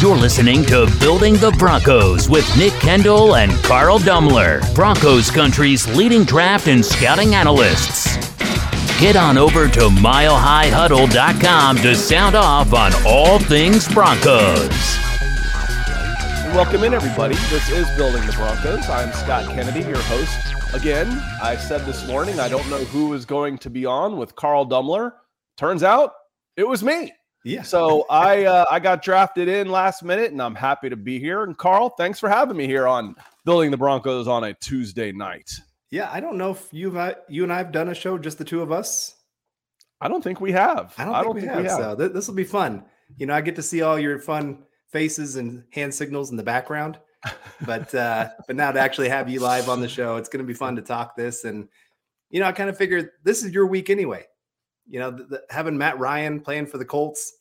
You're listening to Building the Broncos with Nick Kendall and Carl Dummler, Broncos Country's leading draft and scouting analysts. Get on over to milehighhuddle.com to sound off on all things Broncos. Welcome in, everybody. This is Building the Broncos. I'm Scott Kennedy, your host. Again, I said this morning I don't know who is going to be on with Carl Dummler. Turns out it was me. Yeah. So I uh, I got drafted in last minute, and I'm happy to be here. And Carl, thanks for having me here on Building the Broncos on a Tuesday night. Yeah, I don't know if you've you and I have done a show just the two of us. I don't think we have. I don't, I don't think, think, we, have, we have. So th- this will be fun. You know, I get to see all your fun faces and hand signals in the background. But uh, but now to actually have you live on the show, it's going to be fun to talk this. And you know, I kind of figured this is your week anyway. You know, the, the, having Matt Ryan playing for the Colts,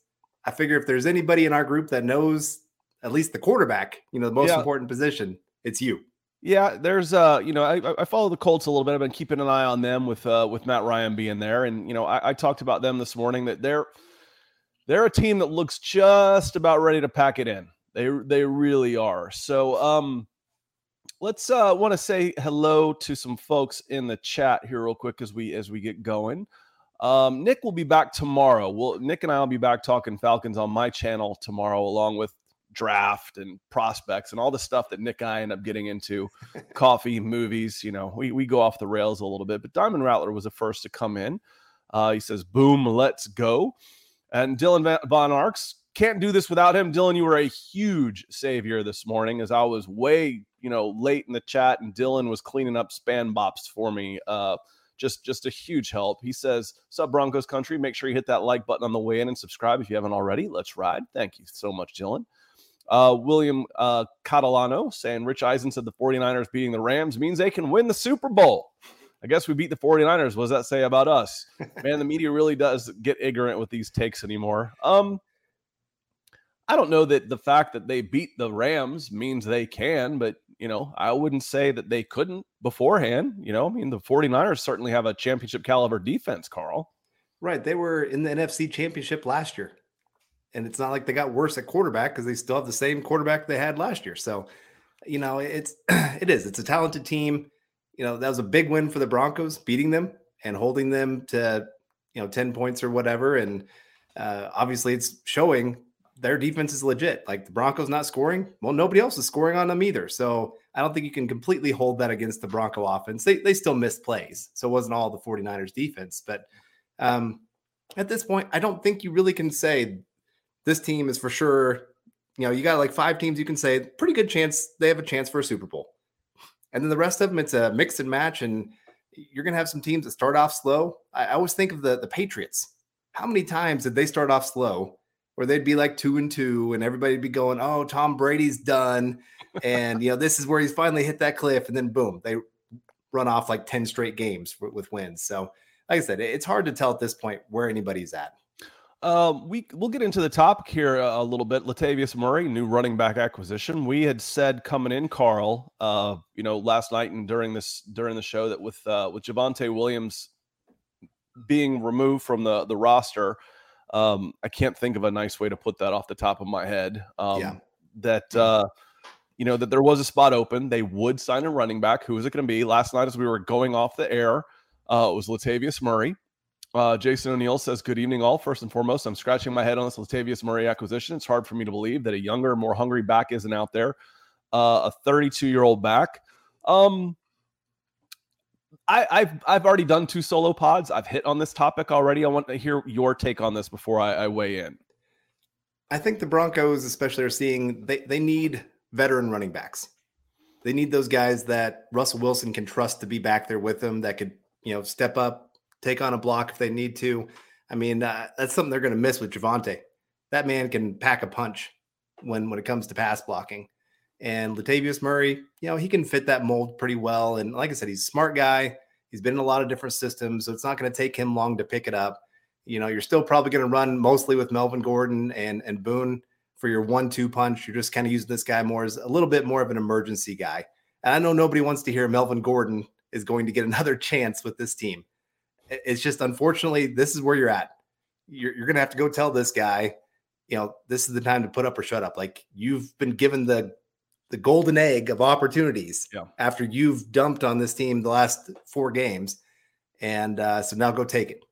I figure if there's anybody in our group that knows at least the quarterback, you know, the most yeah. important position, it's you. Yeah, there's uh, you know, I, I follow the Colts a little bit. I've been keeping an eye on them with uh with Matt Ryan being there, and you know, I, I talked about them this morning that they're they're a team that looks just about ready to pack it in. They they really are. So um let's uh want to say hello to some folks in the chat here real quick as we as we get going. Um, Nick will be back tomorrow. Well, Nick and I will be back talking Falcons on my channel tomorrow, along with draft and prospects and all the stuff that Nick and I end up getting into, coffee, movies. You know, we we go off the rails a little bit. But Diamond Rattler was the first to come in. Uh, he says, "Boom, let's go." And Dylan Von Arks can't do this without him. Dylan, you were a huge savior this morning as I was way, you know, late in the chat and Dylan was cleaning up span bops for me. Uh, just just a huge help. He says, Sub Broncos country, make sure you hit that like button on the way in and subscribe if you haven't already. Let's ride. Thank you so much, Dylan. Uh, William uh, Catalano saying Rich Eisen said the 49ers beating the Rams means they can win the Super Bowl. I guess we beat the 49ers. What does that say about us? Man, the media really does get ignorant with these takes anymore. Um, I don't know that the fact that they beat the Rams means they can, but you know, I wouldn't say that they couldn't beforehand. You know, I mean, the 49ers certainly have a championship caliber defense, Carl. Right. They were in the NFC championship last year. And it's not like they got worse at quarterback because they still have the same quarterback they had last year. So, you know, it's it is. It's a talented team you know, that was a big win for the Broncos, beating them and holding them to, you know, 10 points or whatever. And uh, obviously it's showing their defense is legit. Like the Broncos not scoring, well, nobody else is scoring on them either. So I don't think you can completely hold that against the Bronco offense. They, they still missed plays. So it wasn't all the 49ers defense. But um, at this point, I don't think you really can say this team is for sure. You know, you got like five teams you can say pretty good chance they have a chance for a Super Bowl. And then the rest of them, it's a mix and match. And you're to have some teams that start off slow. I, I always think of the, the Patriots. How many times did they start off slow where they'd be like two and two and everybody'd be going, oh, Tom Brady's done. and, you know, this is where he's finally hit that cliff. And then boom, they run off like 10 straight games with wins. So, like I said, it's hard to tell at this point where anybody's at. Um, we we'll get into the topic here a, little bit. Latavius Murray, new running back acquisition. We had said coming in, Carl, uh, you know, last night and during this during the show that with uh, with Javonte Williams being removed from the the roster, um, I can't think of a nice way to put that off the top of my head. Um, yeah. That uh, you know that there was a spot open. They would sign a running back. Who is it going to be? Last night, as we were going off the air, uh, it was Latavius Murray. Uh, Jason O'Neill says, Good evening, all. First and foremost, I'm scratching my head on this Latavius Murray acquisition. It's hard for me to believe that a younger, more hungry back isn't out there. Uh, a 32 year old back. Um, I, have I've already done two solo pods. I've hit on this topic already. I want to hear your take on this before I, I weigh in. I think the Broncos, especially, are seeing they, they need veteran running backs. They need those guys that Russell Wilson can trust to be back there with them that could, you know, step up, take on a block if they need to. I mean, uh, that's something they're going to miss with Javonte. That man can pack a punch when when it comes to pass blocking. And Latavius Murray, you know, he can fit that mold pretty well. And like I said, he's a smart guy. He's been in a lot of different systems, so it's not going to take him long to pick it up. You know, you're still probably going to run mostly with Melvin Gordon and and Boone for your one-two punch. You're just kind of using this guy more as a little bit more of an emergency guy. And I know nobody wants to hear Melvin Gordon is going to get another chance with this team. It's just unfortunately, this is where you're at. You're, you're going to have to go tell this guy, you know, this is the time to put up or shut up. Like you've been given the the golden egg of opportunities yeah. after you've dumped on this team the last four games, and uh, so now go take it.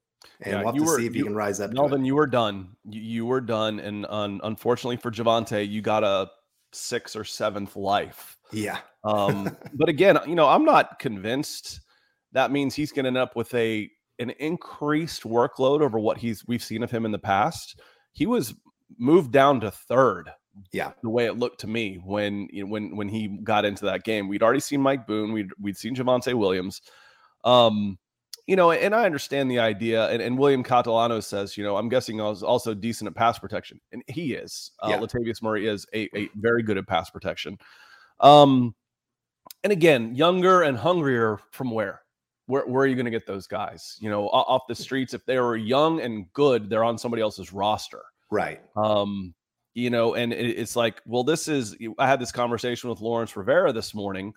And yeah, we'll have to were, see if you, you, can rise up. Melvin, you were done. You, you were done, and un, unfortunately for Javonte, you got a sixth or seventh life. Yeah. um, but again, you know, I'm not convinced that means he's going to end up with a an increased workload over what he's we've seen of him in the past. He was moved down to third. Yeah, the way it looked to me when you know, when when he got into that game, we'd already seen Mike Boone, we'd we'd seen Javonte Williams. Um, you know, and I understand the idea. And, and William Catalano says, you know, I'm guessing I was also decent at pass protection, and he is. Uh, yeah. Latavius Murray is a, a very good at pass protection. Um, and again, younger and hungrier from where? where, where are you going to get those guys? You know, off the streets. If they were young and good, they're on somebody else's roster. Right. Um, you know, and it's like, well, this is. I had this conversation with Lawrence Rivera this morning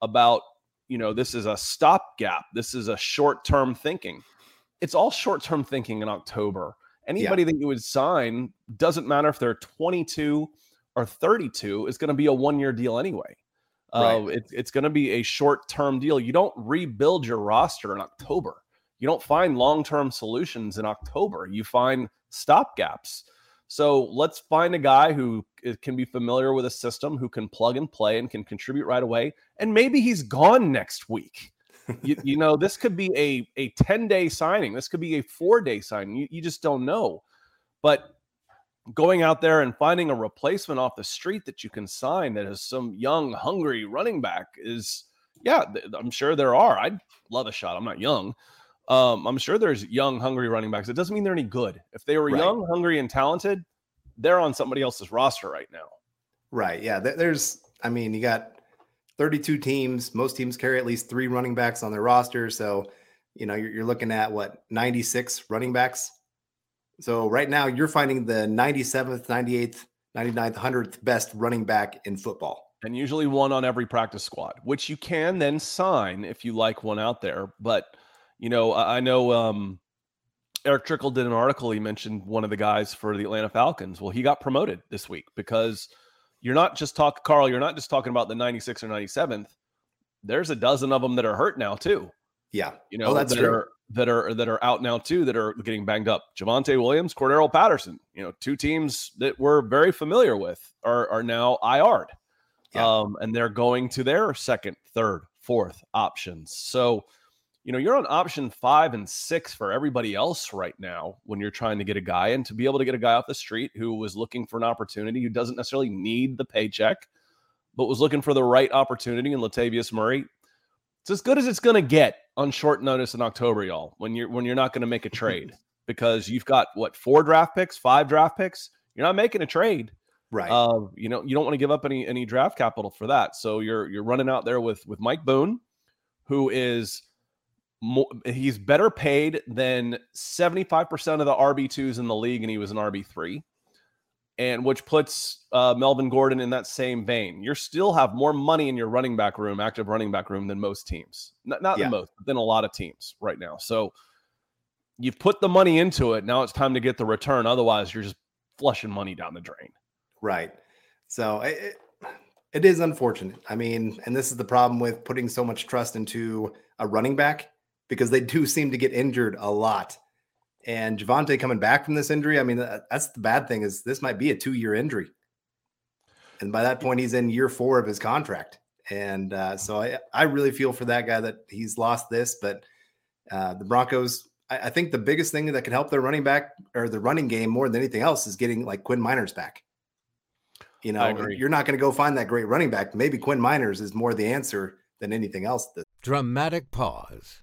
about, you know, this is a stopgap. This is a short-term thinking. It's all short-term thinking in October. Anybody yeah. that you would sign doesn't matter if they're 22 or 32 is going to be a one-year deal anyway. Uh, right. it, it's going to be a short term deal. You don't rebuild your roster in October. You don't find long term solutions in October. You find stopgaps. So let's find a guy who can be familiar with a system, who can plug and play and can contribute right away. And maybe he's gone next week. you, you, know, this could be a, a 10 day signing. This could be a four day signing. You, you just don't know. But going out there and finding a replacement off the street that you can sign that is some young, hungry running back is, yeah, I'm sure there are. I'd love a shot. I'm not young. Um, I'm sure there's young, hungry running backs. It doesn't mean they're any good. If they were right. young, hungry, and talented, they're on somebody else's roster right now. Right. Yeah. There's, I mean, you got 32 teams. Most teams carry at least three running backs on their roster. So, you know, you're, you're looking at what, 96 running backs so right now you're finding the 97th, 98th, 99th, 100th best running back in football. And usually one on every practice squad, which you can then sign if you like one out there. But, you know, I know um, Erick Trickel did an article. He mentioned one of the guys for the Atlanta Falcons. Well, he got promoted this week because you're not just talking, Carl, you're not just talking about the 96th or 97th. There's a dozen of them that are hurt now, too. Yeah. You know, oh, that's that true. are that are that are out now too that are getting banged up. Javonte Williams, Cordarrelle Patterson, you know, two teams that we're very familiar with are are now IR'd. Yeah. Um, and they're going to their second, third, fourth options. So, you know, you're on option five and six for everybody else right now when you're trying to get a guy and to be able to get a guy off the street who was looking for an opportunity who doesn't necessarily need the paycheck, but was looking for the right opportunity in Latavius Murray. It's as good as it's going to get on short notice in October, y'all. When you're when you're not going to make a trade because you've got what four draft picks, five draft picks. You're not making a trade, right? Uh, you know you don't want to give up any any draft capital for that. So you're you're running out there with with Mike Boone, who is more, he's better paid than 75% of the RB2s in the league, and he was an RB3 and which puts uh, Melvin Gordon in that same vein. You still have more money in your running back room, active running back room, than most teams. Not, not yeah. most, but than a lot of teams right now. So you've put the money into it. Now it's time to get the return. Otherwise, you're just flushing money down the drain. Right. So it, it is unfortunate. I mean, and this is the problem with putting so much trust into a running back because they do seem to get injured a lot. And Javonte coming back from this injury, I mean, that's the bad thing is this might be a two year injury. And by that point, he's in year four of his contract. And uh, so I, I really feel for that guy that he's lost this. But uh, the Broncos, I, I, think the biggest thing that can help their running back or the running game more than anything else is getting like Quinn Meinerz back. You know, you're not going to go find that great running back. Maybe Quinn Meinerz is more the answer than anything else. Dramatic pause.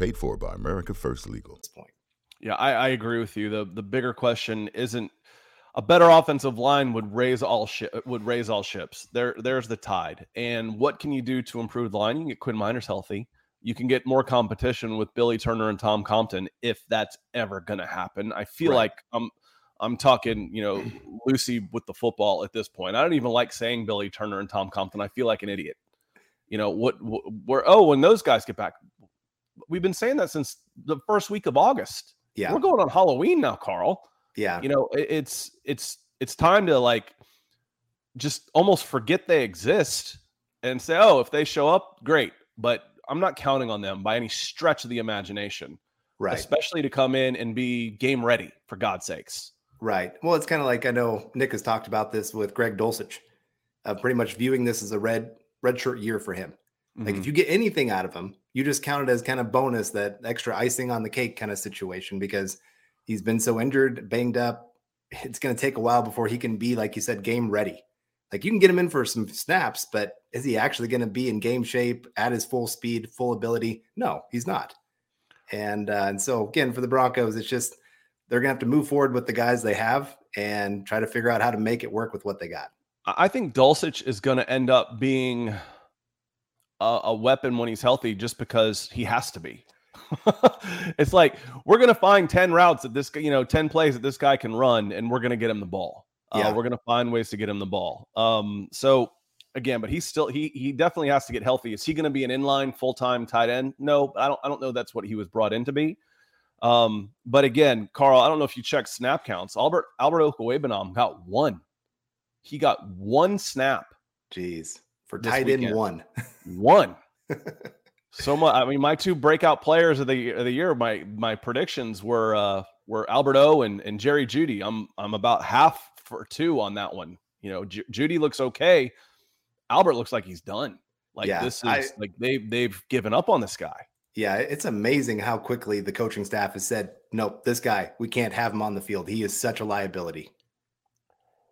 Paid for by America First Legal. Yeah, I, I agree with you. The the bigger question isn't a better offensive line would raise all shi- would raise all ships. There, there's the tide. And what can you do to improve the line? You can get Quinn Meinerz healthy. You can get more competition with Billy Turner and Tom Compton if that's ever going to happen. I feel right. like I'm I'm talking, you know, Lucy with the football at this point. I don't even like saying Billy Turner and Tom Compton. I feel like an idiot. You know what? Where oh, when those guys get back, we've been saying that since the first week of August. Yeah, we're going on Halloween now, Carl. Yeah. You know, it's it's it's time to like just almost forget they exist and say, "Oh, if they show up, great." But I'm not counting on them by any stretch of the imagination. Right. Especially to come in and be game ready for God's sakes. Right. Well, it's kind of like I know Nick has talked about this with Greg Dulcich, uh, pretty much viewing this as a red red shirt year for him. Mm-hmm. Like if mm-hmm. you get anything out of him, you just count it as kind of bonus, that extra icing on the cake kind of situation because He's been so injured, banged up. It's going to take a while before he can be, like you said, game ready. Like you can get him in for some snaps, but is he actually going to be in game shape at his full speed, full ability? No, he's not. And uh, and so again, for the Broncos, it's just they're going to have to move forward with the guys they have and try to figure out how to make it work with what they got. I think Dulcich is going to end up being a, a weapon when he's healthy, just because he has to be. it's like we're gonna find 10 routes that this you know 10 plays that this guy can run and we're gonna get him the ball. Uh, yeah. Uh, we're gonna find ways to get him the ball. Um so again but he's still he he definitely has to get healthy. Is he gonna be an inline full-time tight end? No i don't i don't know that's what he was brought in to be. Um but again carl i don't know if you check snap counts. Albert albert Okwuegbunam got one. He got one snap. Jeez for tight end one one so much. I mean, my two breakout players of the of the year, my my predictions were uh were Albert O and, and Jerry Jeudy. I'm I'm about half for two on that one. You know, J- Jeudy looks okay. Albert looks like he's done. Like yeah, this is I, like they they've given up on this guy. Yeah, it's amazing how quickly the coaching staff has said, "Nope, this guy, we can't have him on the field. He is such a liability."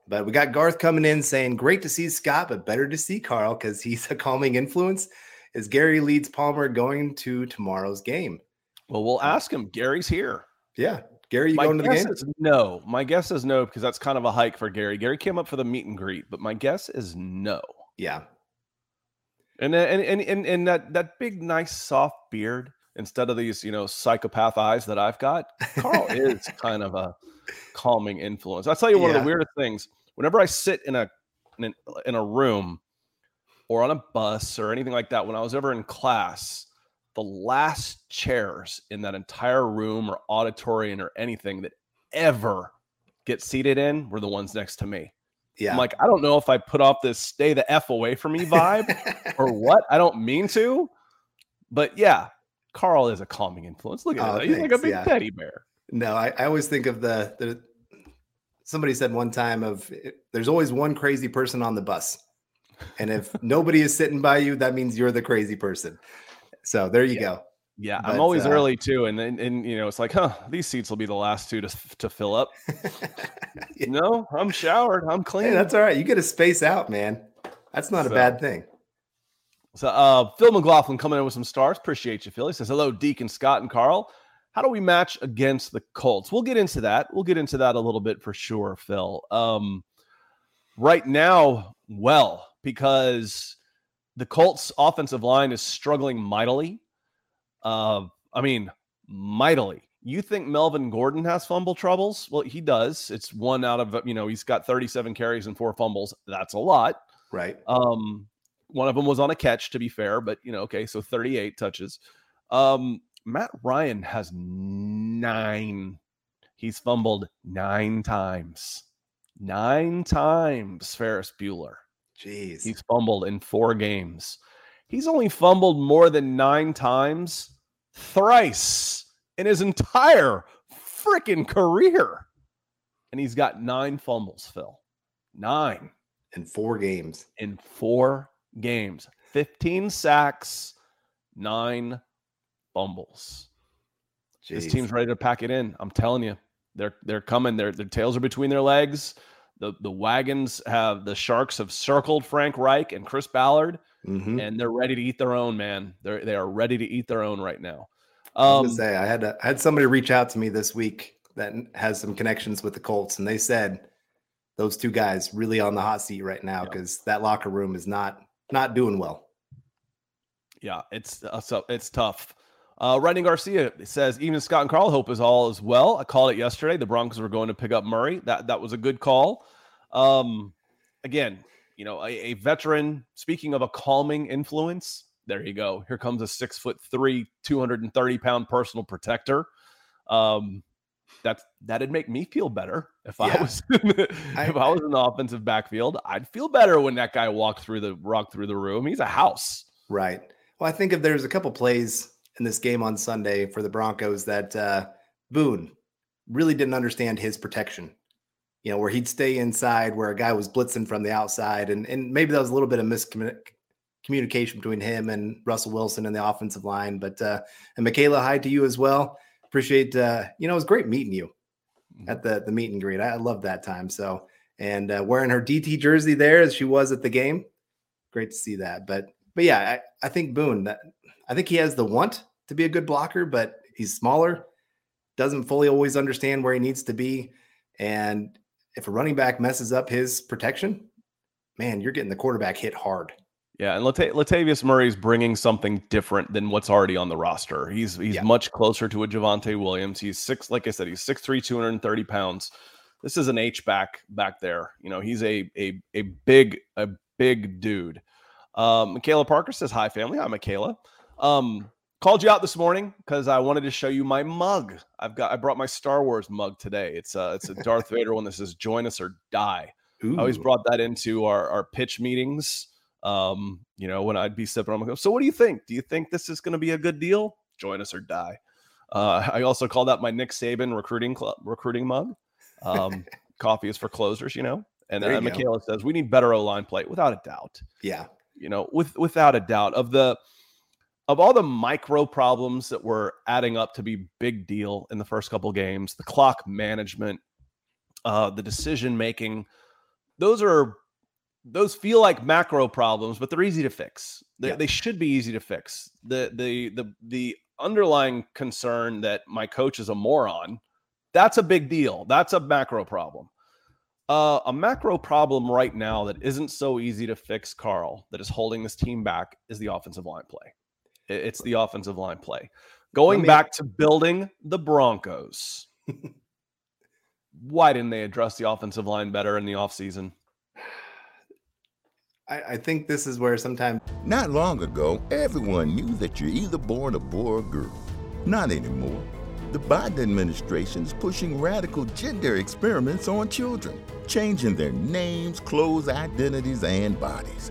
But we got Garth coming in saying, "Great to see Scott, but better to see Carl because he's a calming influence." Is Gary Leeds Palmer going to tomorrow's game? Well, we'll hmm. ask him. Gary's here. Yeah. Gary, you my going to the game? No. My guess is no, because that's kind of a hike for Gary. Gary came up for the meet and greet, but my guess is no. Yeah. And uh, and and and, and that that big, nice, soft beard instead of these, you know, psychopath eyes that I've got, Carl is kind of a calming influence. I'll tell you one yeah. of the weirdest things. Whenever I sit in a in, in a room or on a bus or anything like that, when I was ever in class, the last chairs in that entire room or auditorium or anything that ever get seated in were the ones next to me. Yeah. I'm like, I don't know if I put off this stay the F away from me vibe or what. I don't mean to. But yeah, Carl is a calming influence. Look at Oh, that. He's like a big yeah. teddy bear. No, I, I always think of the the somebody said one time of there's always one crazy person on the bus. And if nobody is sitting by you, that means you're the crazy person. So there you Yeah. go. Yeah, But, I'm always uh, early too, and then and you know it's like, huh, these seats will be the last two to to fill up. Yeah. No, I'm showered, I'm clean. Hey, that's all right. You get to space out, man. That's not a bad thing. So uh Phil McLaughlin coming in with some stars. Appreciate you, Phil. He says, Hello, Deacon Scott and Carl. How do we match against the Colts? We'll get into that. We'll get into that a little bit for sure, Phil. Um right now, well, because the Colts offensive line is struggling mightily. Uh, I mean, mightily. You think Melvin Gordon has fumble troubles? Well, he does. It's one out of, you know, he's got 37 carries and four fumbles. That's a lot. Right. Um, one of them was on a catch, to be fair, but you know, okay, so 38 touches. Um, Matt Ryan has nine. He's fumbled nine times. Nine times, Ferris Bueller. Jeez. He's fumbled in four games. He's only fumbled more than nine times thrice in his entire freaking career. And he's got nine fumbles, Phil. Nine in four games. in four games 15 sacks, nine fumbles. This team's ready to pack it in. I'm telling you, they're they're coming. Their their tails are between their legs. The the wagons have the sharks have circled Frank Reich and Chris Ballard, Mhm. and they're ready to eat their own. Man, they're they are ready to eat their own right now. I Um, gonna say I had I had somebody reach out to me this week that has some connections with the Colts, and they said those two guys really on the hot seat right now Yeah. because that locker room is not not doing well. Yeah, it's uh, so it's tough. Uh, Writing Garcia says even Scott and Carl hope is all as well. I called it yesterday. The Broncos were going to pick up Murray. That that was a good call. Um, again, you know, a, a veteran. Speaking of a calming influence, there you go. Here comes a six foot three, two hundred and thirty pound personal protector. Um, that's that'd make me feel better if I Yeah. was if I was in the offensive backfield. I'd feel better when that guy walked through the walked through the room. He's a house. Right. Well, I think if there's a couple plays in this game on Sunday for the Broncos that uh, Boone really didn't understand his protection. You know, where he'd stay inside, where a guy was blitzing from the outside, and and maybe that was a little bit of miscommunication between him and Russell Wilson in the offensive line. But uh, and Michaela, hi to you as well. Appreciate uh, you know, it was great meeting you at the the meet and greet. I, I love that time. So and uh, wearing her DT jersey there as she was at the game, great to see that. But but yeah, I, I think Boone. That, I think he has the want to be a good blocker, but he's smaller, doesn't fully always understand where he needs to be, and if a running back messes up his protection, man, you're getting the quarterback hit hard. Yeah, and Lata- Latavius Murray's bringing something different than what's already on the roster. He's he's Yeah. much closer to a Javonte Williams. He's six, like I said, he's 6'3", 230 pounds. This is an H back back there. You know, he's a a a big a big dude. Um, Michaela Parker says hi, family. Hi, Michaela. Um, called you out this morning because I wanted to show you my mug. I've got I brought my Star Wars mug today. It's a it's a Darth Vader one that says "Join us or die." I always brought that into our, our pitch meetings. Um, you know, when I'd be sipping on my so what do you think? Do you think this is going to be a good deal? Join us or die. Uh, I also call that my Nick Saban recruiting club recruiting mug. Um, coffee is for closers, you know. And uh. Michaela says we need better O line play, without a doubt. Yeah. You know, with without a doubt of the of all the micro problems that were adding up to be big deal in the first couple games, the clock management, uh, the decision making, those are those feel like macro problems, but they're easy to fix. They, Yeah. they should be easy to fix. The the the the underlying concern that my coach is a moron, that's a big deal. That's a macro problem. Uh, a macro problem right now that isn't so easy to fix, Carl, that is holding this team back is the offensive line play. I- It's the offensive line play. Going me- back to building the Broncos. Why didn't they address the offensive line better in the offseason? I, I think this is where sometimes Not long ago, everyone knew that you're either born a boy or girl. Not anymore. the Biden administration is pushing radical gender experiments on children, changing their names, clothes, identities, and bodies.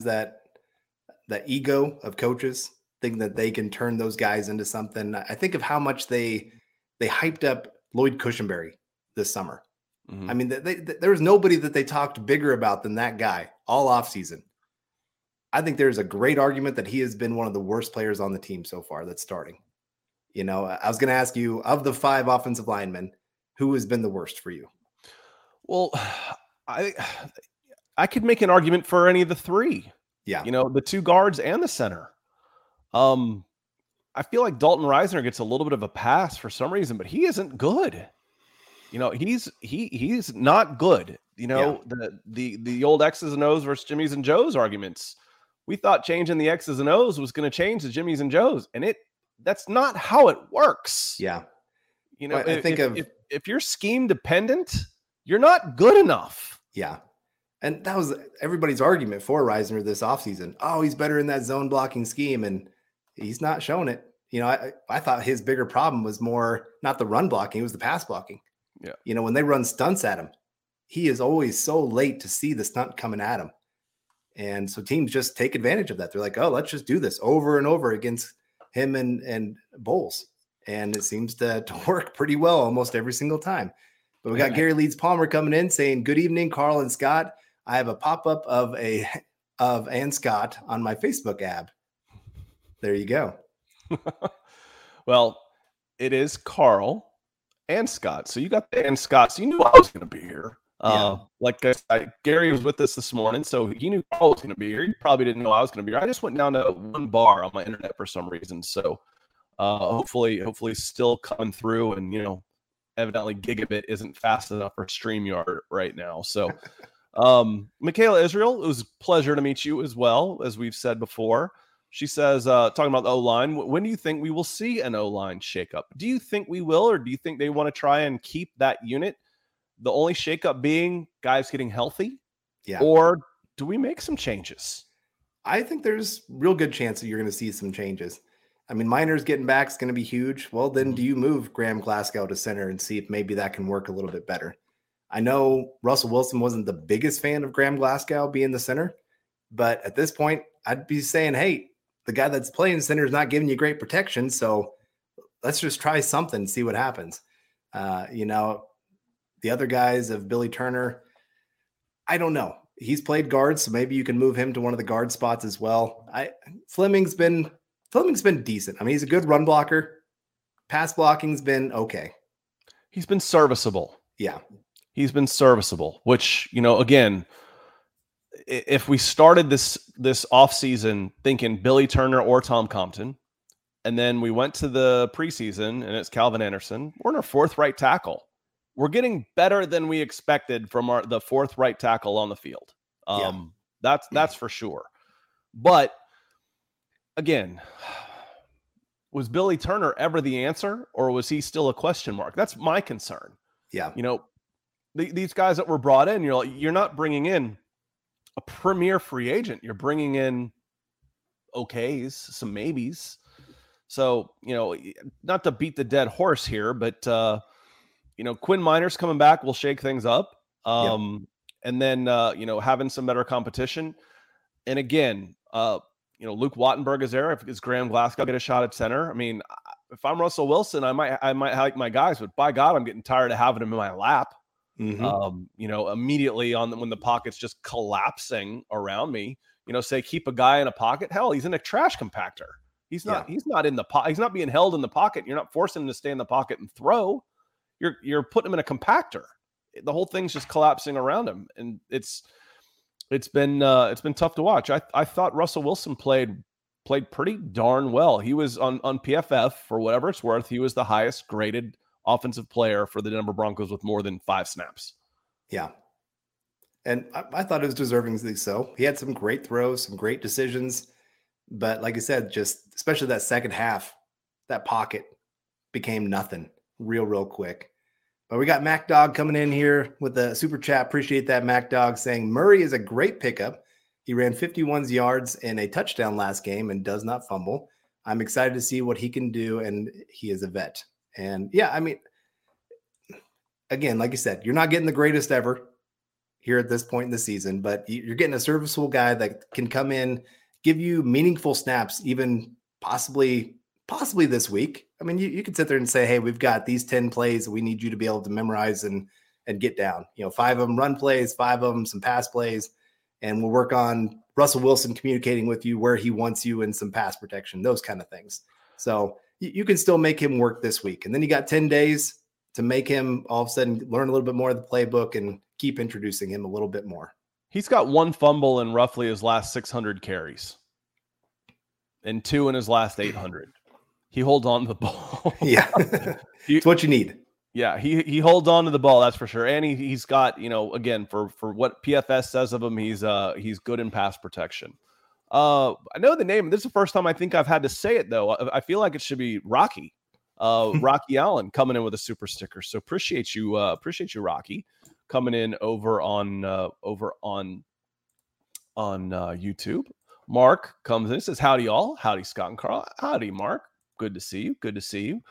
That that ego of coaches think that they can turn those guys into something. I think of how much they they hyped up Lloyd Cushenberry this summer. Mhm. I mean, they, they, there was nobody that they talked bigger about than that guy all offseason. I think there's a great argument that he has been one of the worst players on the team so far that's starting. You know, I was going to ask you of the five offensive linemen, who has been the worst for you? Well, I I could make an argument for any of the three. Yeah. You know, the two guards and the center. Um, I feel like Dalton Risner gets a little bit of a pass for some reason, but he isn't good. You know, he's he he's not good. You know, the the the old X's and O's versus Jimmy's and Joe's arguments. We thought changing the X's and O's was going to change the Jimmy's and Joe's, and it that's not how it works. Yeah. You know, Well, I if, think if, of- if, if you're scheme dependent, you're not good enough. Yeah. And that was everybody's argument for Risner this offseason. Oh, he's better in that zone blocking scheme. And he's not showing it. You know, I, I thought his bigger problem was more not the run blocking, it was the pass blocking. Yeah. You know, when they run stunts at him, he is always so late to see the stunt coming at him. And so teams just take advantage of that. They're like, oh, let's just do this over and over against him and and Bowles. And it seems to, to work pretty well almost every single time. But we got Yeah. Gary Leeds Palmer coming in saying, Good evening, Carl and Scott. I have a pop-up of a of Ann Scott on my Facebook app. There you go. well, it is Carl and Scott. So you got the and Scott. So you knew I was going to be here. Uh, like I, I, Gary was with us this morning, so he knew Carl was going to be here. You probably didn't know I was going to be here. I just went down to one bar on my internet for some reason. So uh, hopefully, hopefully, still coming through. And you know, evidently, gigabit isn't fast enough for Streamyard right now. So, um, Michaela Israel, it was a pleasure to meet you as well as we've said before. She says, uh, talking about the O line, when do you think we will see an O line shakeup? Do you think we will, or do you think they want to try and keep that unit? The only shakeup being guys getting healthy, Yeah. or do we make some changes? I think there's real good chance that you're going to see some changes. I mean, Meinerz getting back is going to be huge. Well, then do you move Graham Glasgow to center and see if maybe that can work a little bit better? I know Russell Wilson wasn't the biggest fan of Graham Glasgow being the center, but at this point, I'd be saying, hey, the guy that's playing center is not giving you great protection. So let's just try something, see what happens. Uh, you know, the other guys of Billy Turner, I don't know. He's played guard, so maybe you can move him to one of the guard spots as well. I Fleming's been Fleming's been decent. I mean, he's a good run blocker. Pass blocking's been okay. He's been serviceable. Yeah. He's been serviceable, which, you know, again, if we started this this offseason thinking Billy Turner or Tom Compton, and then we went to the preseason and it's Calvin Anderson, we're in our fourth right tackle. We're getting better than we expected from our the fourth right tackle on the field. Um, Yeah. that's that's for sure. But again, was Billy Turner ever the answer, or was he still a question mark? That's my concern. Yeah. You know, the, these guys that were brought in, you're like, you're not bringing in a premier free agent. You're bringing in okays, some maybes. So, you know, not to beat the dead horse here, but uh, you know, Quinn Meinerz coming back will shake things up. Um, yep. and then uh, you know, having some better competition. And again, uh, you know, Luke Wattenberg is there. If it's Graham Glasgow get a shot at center, I mean, if I'm Russell Wilson, I might I might like my guys, but by God, I'm getting tired of having him in my lap. Mm-hmm. Um, you know, immediately on the, when the pocket's just collapsing around me. You know, say keep a guy in a pocket. Hell, he's in a trash compactor. He's not. Yeah. He's not in the pot. He's not being held in the pocket. You're not forcing him to stay in the pocket and throw. You're you're putting him in a compactor. The whole thing's just collapsing around him, and it's it's been uh, it's been tough to watch. I I thought Russell Wilson played played pretty darn well. He was on on PFF for whatever it's worth. He was the highest graded offensive player for the Denver Broncos with more than five snaps. Yeah. And I, I thought it was deservingly so. He had some great throws, some great decisions. But like I said, just especially that second half, that pocket became nothing real, real quick. But we got Mac Dog coming in here with a super chat. Appreciate that, Mac Dog, saying Murray is a great pickup. He ran 51 yards and a touchdown last game and does not fumble. I'm excited to see what he can do, and he is a vet. And yeah, I mean, again, like you said, you're not getting the greatest ever here at this point in the season, but you're getting a serviceable guy that can come in, give you meaningful snaps, even possibly, possibly this week. I mean, you, you could sit there and say, hey, we've got these 10 plays we need you to be able to memorize and and get down. You know, five of them run plays, five of them some pass plays, and we'll work on Russell Wilson communicating with you where he wants you and some pass protection, those kind of things. So you can still make him work this week. And then you got 10 days to make him all of a sudden learn a little bit more of the playbook and keep introducing him a little bit more. He's got one fumble in roughly his last 600 carries and two in his last 800. He holds on to the ball. yeah. it's what you need. Yeah, he he holds on to the ball, that's for sure. And he he's got, you know, again, for for what PFS says of him, he's uh he's good in pass protection. Uh, I know the name. This is the first time I think I've had to say it though. I, I feel like it should be Rocky, uh, Rocky Allen coming in with a super sticker. So appreciate you, uh, appreciate you, Rocky, coming in over on uh, over on on uh, YouTube. Mark comes in says, "Howdy, all. Howdy, Scott and Carl. Howdy, Mark. Good to see you. Good to see you."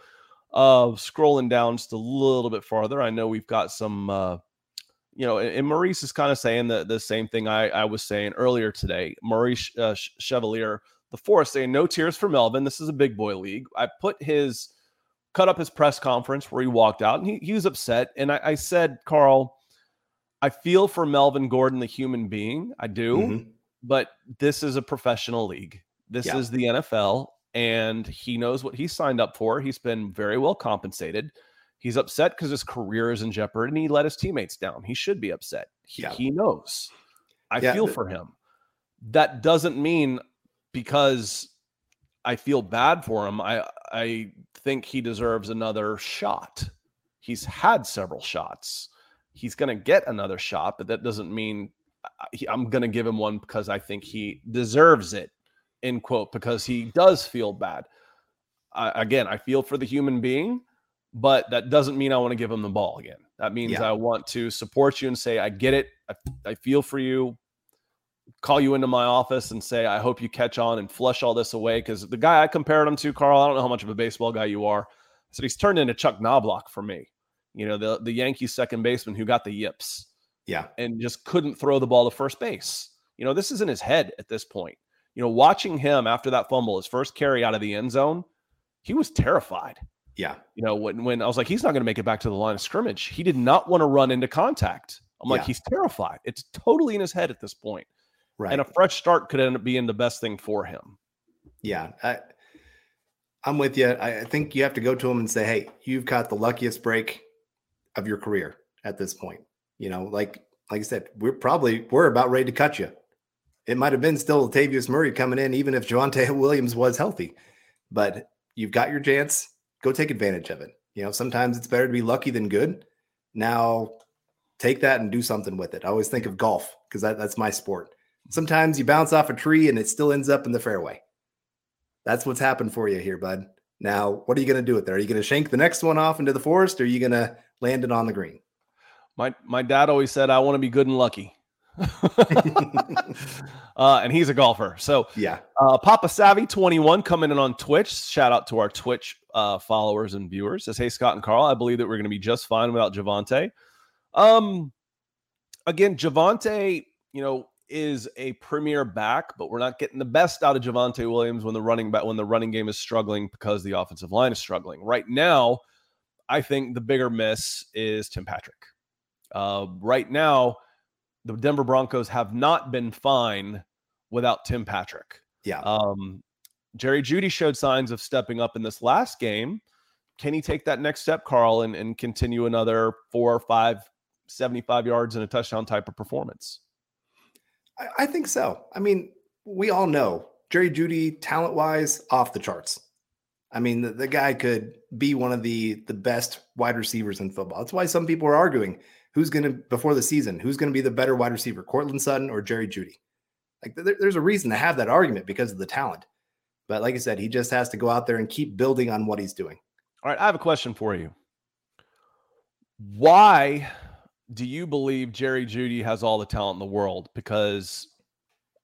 Uh, scrolling down just a little bit farther, I know we've got some uh, you know, and Maurice is kind of saying the, the same thing I, I was saying earlier today. Maurice uh, Chevalier, the forest, saying no tears for Melvin. This is a big boy league. I put his cut up his press conference where he walked out and he, he was upset. And I, I said, Carl, I feel for Melvin Gordon, the human being. I do, mm-hmm. but this is a professional league. This yeah. is the NFL, and he knows what he signed up for. He's been very well compensated. He's upset because his career is in jeopardy and he let his teammates down. He should be upset. He, yeah. he knows. I yeah, feel for him. That doesn't mean because I feel bad for him. I I think he deserves another shot. He's had several shots. He's going to get another shot, but that doesn't mean I'm going to give him one because I think he deserves it. End quote, because he does feel bad. Uh, again, I feel for the human being but that doesn't mean I want to give him the ball again. That means yeah. I want to support you and say, I get it. I, I, feel for you. Call you into my office and say, I hope you catch on and flush all this away. Because the guy I compared him to, Carl, I don't know how much of a baseball guy you are. Said he's turned into Chuck Knoblauch for me. You know, the, the Yankees second baseman who got the yips. Yeah. And just couldn't throw the ball to first base. You know, this is in his head at this point. You know, watching him after that fumble, his first carry out of the end zone, he was terrified. Yeah. You know, when, when I was like, he's not going to make it back to the line of scrimmage, he did not want to run into contact. I'm like, yeah. he's terrified. It's totally in his head at this point. Right. And a fresh start could end up being the best thing for him. Yeah. I, I'm with you. I think you have to go to him and say, hey, you've got the luckiest break of your career at this point. You know, like like I said, we're probably we're about ready to cut you. It might have been still Latavius Murray coming in, even if Javonte Williams was healthy. But you've got your chance go take advantage of it. You know, sometimes it's better to be lucky than good. Now, take that and do something with it. I always think of golf because that, that's my sport. Sometimes you bounce off a tree and it still ends up in the fairway. That's what's happened for you here, bud. Now, what are you going to do with it? Are you going to shank the next one off into the forest or are you going to land it on the green? My my dad always said I want to be good and lucky. uh, and he's a golfer. So Yeah. uh, Papa Savvy 21 coming in on Twitch. Shout out to our Twitch uh, followers and viewers. Says, hey, Scott and Carl, I believe that we're going to be just fine without Javonte. Um, again, Javonte, you know, is a premier back, but we're not getting the best out of Javonte Williams when the running back when the running game is struggling because the offensive line is struggling. Right now, I think the bigger miss is Tim Patrick. Uh, right now, the Denver Broncos have not been fine without Tim Patrick. Yeah. Um, Jerry Jeudy showed signs of stepping up in this last game. Can he take that next step, Carl, and, and continue another four or five, 75 yards and a touchdown type of performance? I, I think so. I mean, we all know Jerry Jeudy, talent wise, off the charts. I mean, the, the guy could be one of the the best wide receivers in football. That's why some people are arguing who's going to before the season who's going to be the better wide receiver, Courtland Sutton or Jerry Jeudy. Like, there- there's a reason to have that argument because of the talent. But like I said, he just has to go out there and keep building on what he's doing. All right, I have a question for you. Why do you believe Jerry Jeudy has all the talent in the world? Because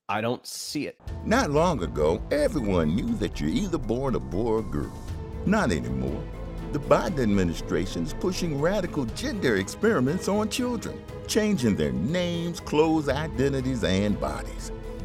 I don't see it. Not long ago, everyone knew that you're either born a boy or girl. Not anymore. The Biden administration is pushing radical gender experiments on children, changing their names, clothes, identities, and bodies.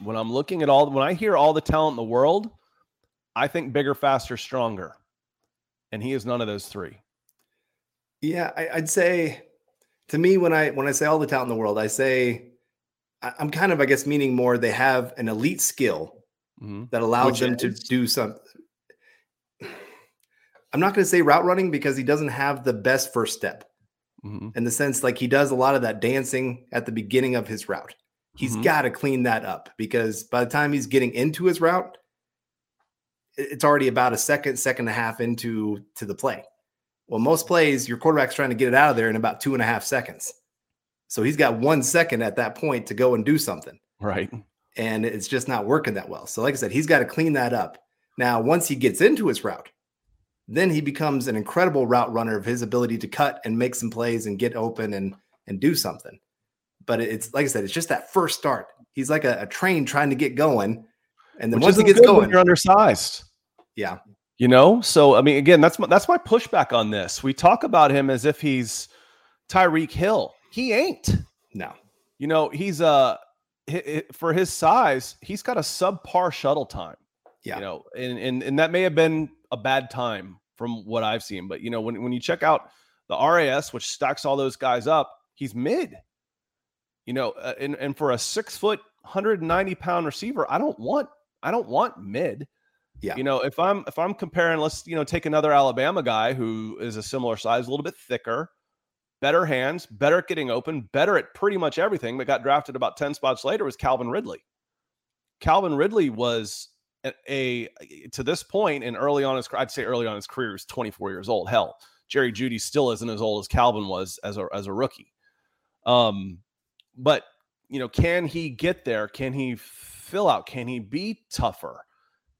When I'm looking at all, when I hear all the talent in the world, I think bigger, faster, stronger. And he is none of those three. Yeah, I, I'd say to me when I when I say all the talent in the world, I say I- I'm kind of I guess meaning more they have an elite skill Mhm. that allows Which them to do something. I'm not going to say route running because he doesn't have the best first step Mhm. in the sense like he does a lot of that dancing at the beginning of his route. He's Mhm. got to clean that up because by the time he's getting into his route, it's already about a second, second and a half into to the play. Well, most plays, your quarterback's trying to get it out of there in about two and a half seconds. So he's got one second at that point to go and do something. Right. And it's just not working that well. So, like I said, he's got to clean that up. Now, once he gets into his route, then he becomes an incredible route runner of his ability to cut and make some plays and get open and and do something. But it's like I said, it's just that first start. He's like a, a train trying to get going, and then Which once he gets going, you're undersized. yeah, You know, so I mean, again, that's my, that's my pushback on this. We talk about him as if he's Tyreek Hill. He ain't. no, You know, he's uh hi- hi- for his size, he's got a subpar shuttle time. Yeah. You know, and and and that may have been a bad time from what I've seen, but you know, when when you check out the RAS, which stacks all those guys up, he's mid. You know, uh, and and for a six foot, 190 pound receiver, I don't want I don't want mid. Yeah. You know, if I'm if I'm comparing, let's you know take another Alabama guy who is a similar size, a little bit thicker, better hands, better at getting open, better at pretty much everything, but got drafted about 10 spots later was Calvin Ridley. Calvin Ridley was a, a to this point and early on his I'd say early on his career was 24 years old. Hell, Jerry Jeudy still isn't as old as Calvin was as a as a rookie. Um, but you know, can he get there? Can he fill out? Can he be tougher?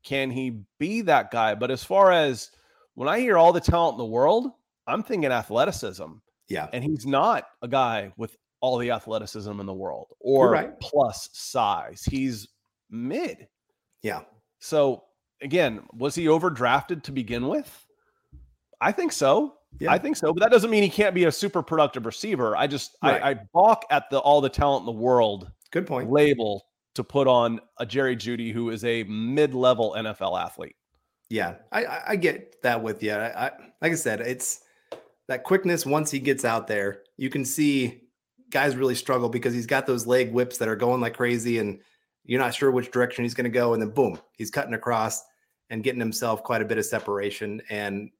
Can he be that guy? But as far as when I hear all the talent in the world, I'm thinking athleticism. Yeah. And he's not a guy with all the athleticism in the world or right. plus size. He's mid. Yeah. So again, was he overdrafted to begin with? I think so. Yeah. I think so, but that doesn't mean he can't be a super productive receiver. I just Right. I, I balk at the all the talent in the world Good point. label to put on a Jerry Jeudy who is a mid-level NFL athlete. Yeah, I, I, I get that with you. I, I, like I said, it's that quickness. Once he gets out there, you can see guys really struggle because he's got those leg whips that are going like crazy, and you're not sure which direction he's going to go. And then boom, he's cutting across and getting himself quite a bit of separation. And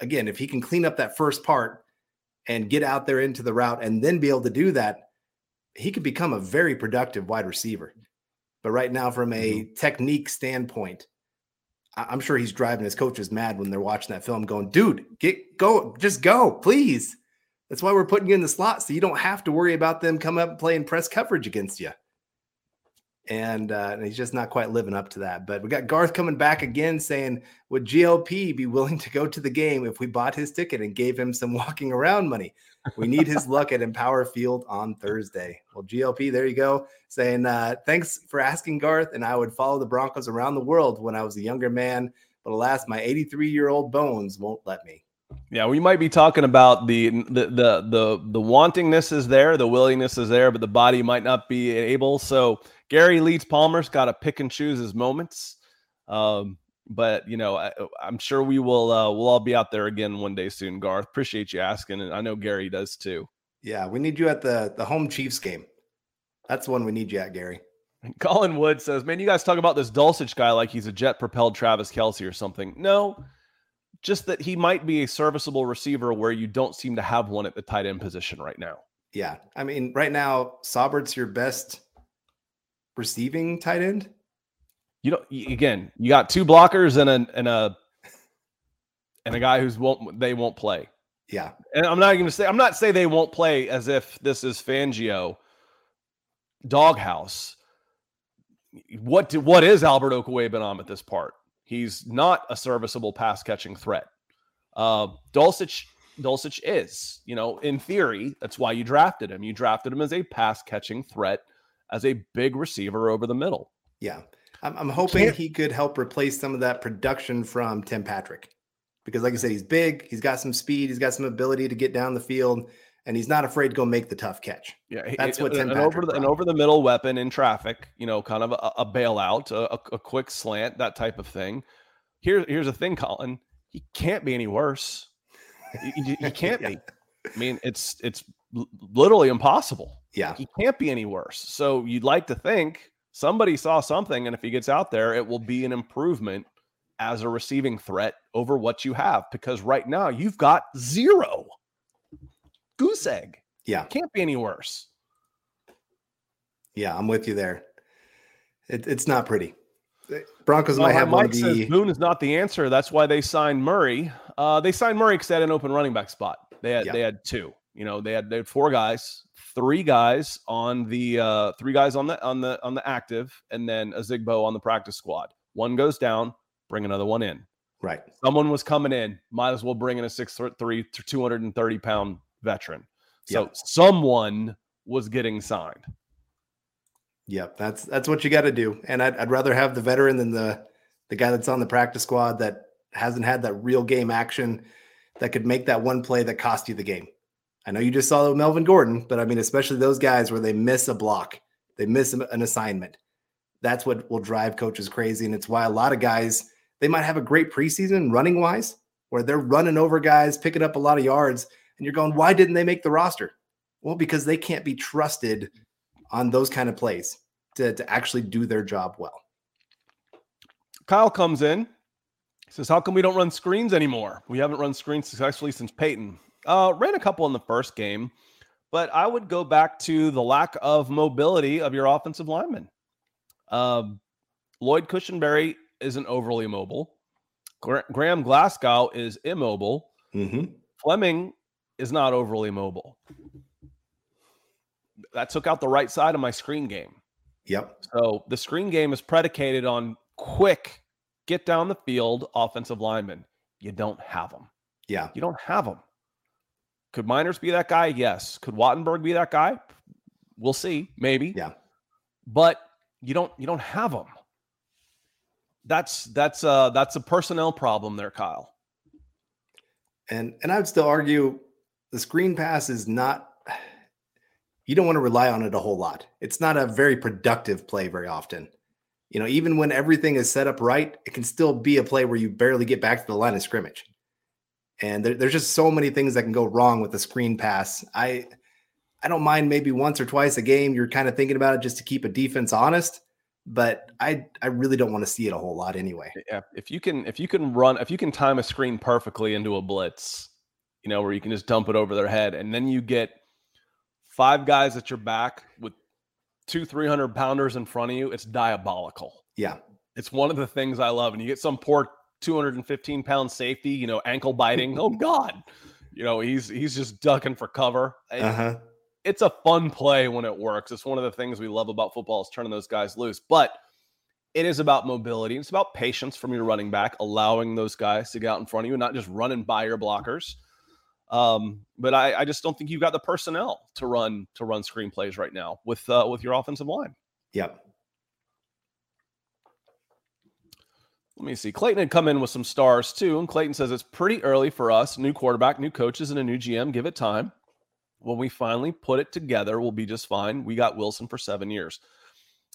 again, if he can clean up that first part and get out there into the route and then be able to do that, he could become a very productive wide receiver. But right now, from a mm-hmm. technique standpoint, I'm sure he's driving his coaches mad when they're watching that film, going, dude, get go, just go, please. That's why we're putting you in the slot so you don't have to worry about them coming up and playing press coverage against you. And, uh, and he's just not quite living up to that. But we got Garth coming back again saying, Would GLP be willing to go to the game if we bought his ticket and gave him some walking around money? We need his luck at Empower Field on Thursday. Well, GLP, there you go, saying, uh, Thanks for asking, Garth. And I would follow the Broncos around the world when I was a younger man. But alas, my 83 year old bones won't let me. Yeah, we might be talking about the the the the the wantingness is there, the willingness is there, but the body might not be able. So Gary Leeds Palmer's got to pick and choose his moments. Um, but you know, I, I'm sure we will uh, we'll all be out there again one day soon. Garth, appreciate you asking, and I know Gary does too. Yeah, we need you at the, the home Chiefs game. That's the one we need you at, Gary. Colin Wood says, "Man, you guys talk about this Dulcich guy like he's a jet-propelled Travis Kelce or something. No, just that he might be a serviceable receiver where you don't seem to have one at the tight end position right now. Yeah. I mean, right now, Saubert's your best receiving tight end. You know, again, you got two blockers and a and a and a guy who's won't they won't play. Yeah. And I'm not going to say I'm not say they won't play as if this is Fangio doghouse. What do, what is Albert Okwuegbunam at this part? He's not a serviceable pass catching threat. Uh, Dulcich Dulcich is, you know, in theory, that's why you drafted him. You drafted him as a pass catching threat, as a big receiver over the middle. Yeah. I'm, I'm hoping Can't- he could help replace some of that production from Tim Patrick because, like I said, he's big, he's got some speed, he's got some ability to get down the field, and he's not afraid to go make the tough catch. Yeah, That's what Tim an over Patrick the, an over the middle weapon in traffic. You know, kind of a, a bailout, a, a- quick slant, that type of thing. Here, here's the thing, Colin. He can't be any worse. He, he- he can't Yeah. be. I mean, it's it's l- literally impossible. Yeah. He can't be any worse. So you'd like to think somebody saw something, and if he gets out there, it will be an improvement as a receiving threat over what you have. Because right now you've got zero. Goose egg. Yeah. Can't be any worse. Yeah. I'm with you there. It, it's not pretty. Broncos might have one Mike of says the. Boone is not the answer. That's why they signed Murray. Uh, they signed Murray because they had an open running back spot. They had Yeah. they had two. You know, they had they had four guys, three guys on the uh, three guys on the on the on the active, and then Ozigbo on the practice squad. One goes down, bring another one in. Right. Someone was coming in, might as well bring in a six foot three, two hundred and thirty pound veteran. So Yep. someone was getting signed. Yep, that's that's what you got to do. And I'd, I'd rather have the veteran than the the guy that's on the practice squad that hasn't had that real game action that could make that one play that cost you the game. I know you just saw Melvin Gordon, but I mean, especially those guys where they miss a block, they miss an an assignment. That's what will drive coaches crazy, and it's why a lot of guys they might have a great preseason running wise, where they're running over guys, picking up a lot of yards, and you're going, why didn't they make the roster? Well, because they can't be trusted on those kind of plays to, to actually do their job well. Kyle comes in, says, "How come we don't run screens anymore? We haven't run screens successfully since Peyton. Uh, ran a couple in the first game, but I would go back to the lack of mobility of your offensive linemen. Um, Lloyd Cushenberry isn't overly mobile. Gra- Graham Glasgow is immobile. Mm-hmm. Fleming is not overly mobile. That took out the right side of my screen game. Yep. So the screen game is predicated on quick, get down the field offensive linemen. You don't have them. Yeah. You don't have them. Could Meinerz be that guy? Yes. Could Wattenberg be that guy? We'll see. Maybe. Yeah. But you don't you don't have them. That's that's uh that's a personnel problem there, Kyle. And and I would still argue the screen pass is not you don't want to rely on it a whole lot. It's not a very productive play very often. You know, even when everything is set up right, it can still be a play where you barely get back to the line of scrimmage. And there, there's just so many things that can go wrong with the screen pass. I I don't mind maybe once or twice a game you're kind of thinking about it just to keep a defense honest, but I I really don't want to see it a whole lot anyway. Yeah, if you can if you can run if you can time a screen perfectly into a blitz, you know, where you can just dump it over their head and then you get five guys at your back with two 300 pounders in front of you, it's diabolical. Yeah. It's one of the things I love. And you get some poor 215 pound safety, you know, ankle biting. oh God. You know, he's he's just ducking for cover. Uh-huh. It's a fun play when it works. It's one of the things we love about football is turning those guys loose. But it is about mobility. It's about patience from your running back, allowing those guys to get out in front of you and not just running by your blockers. Um, but I, I, just don't think you've got the personnel to run to run screenplays right now with uh, with your offensive line. Yep. Let me see. Clayton had come in with some stars too, and Clayton says it's pretty early for us. New quarterback, new coaches, and a new GM. Give it time. When we finally put it together, we'll be just fine. We got Wilson for seven years.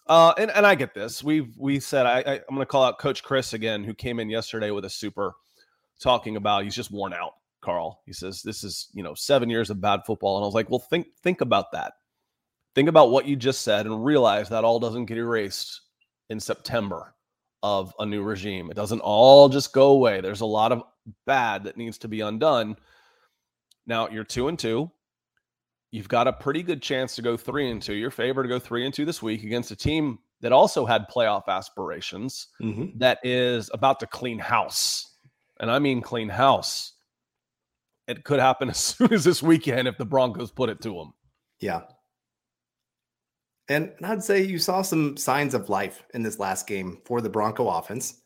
Uh, and, and I get this. We've we said I, I I'm going to call out Coach Chris again, who came in yesterday with a super talking about he's just worn out Carl. He says this is, you know, 7 years of bad football and I was like, "Well, think think about that. Think about what you just said and realize that all doesn't get erased in September of a new regime. It doesn't all just go away. There's a lot of bad that needs to be undone. Now, you're 2 and 2. You've got a pretty good chance to go 3 and 2. You're favored to go 3 and 2 this week against a team that also had playoff aspirations mm-hmm. that is about to clean house. And I mean clean house it could happen as soon as this weekend if the Broncos put it to them. Yeah. And I'd say you saw some signs of life in this last game for the Bronco offense.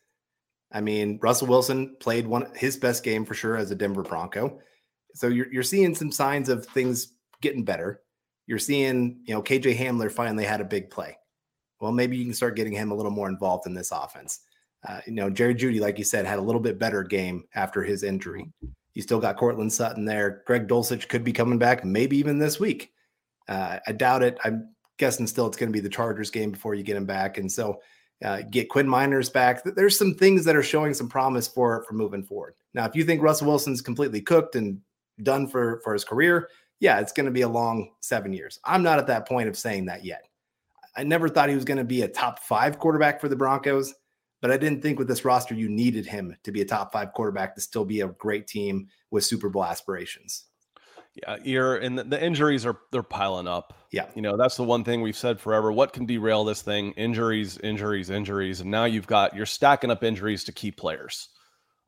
I mean, Russell Wilson played one his best game for sure as a Denver Bronco. So you're you're seeing some signs of things getting better. You're seeing, you know, KJ Hamler finally had a big play. Well, maybe you can start getting him a little more involved in this offense. Uh, you know, Jerry Jeudy, like you said, had a little bit better game after his injury. You still got Courtland Sutton there. Greg Dulcich could be coming back, maybe even this week. Uh, I doubt it. I'm guessing still it's going to be the Chargers game before you get him back. And so uh, get Quinn Meinerz back. There's some things that are showing some promise for for moving forward. Now, if you think Russell Wilson's completely cooked and done for for his career, yeah, it's going to be a long seven years. I'm not at that point of saying that yet. I never thought he was going to be a top five quarterback for the Broncos. But I didn't think with this roster you needed him to be a top five quarterback to still be a great team with Super Bowl aspirations. Yeah, you're and the, injuries are they're piling up. Yeah, you know that's the one thing we've said forever. What can derail this thing? Injuries, injuries, injuries, and now you've got you're stacking up injuries to key players,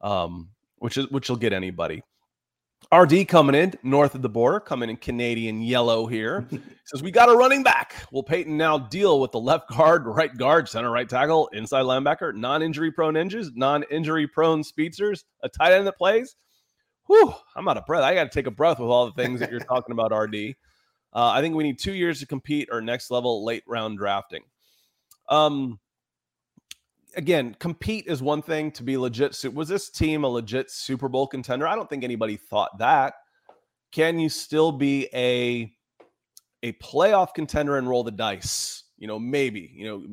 um, which is which will get anybody. RD coming in north of the border, coming in Canadian yellow here. says, We got a running back. Will Peyton now deal with the left guard, right guard, center, right tackle, inside linebacker, non injury prone ninjas, non injury prone speedsters, a tight end that plays? Whew, I'm out of breath. I got to take a breath with all the things that you're talking about, RD. Uh, I think we need two years to compete or next level late round drafting. Um, again, compete is one thing to be legit. Was this team a legit Super Bowl contender? I don't think anybody thought that. Can you still be a a playoff contender and roll the dice? You know, maybe. You know,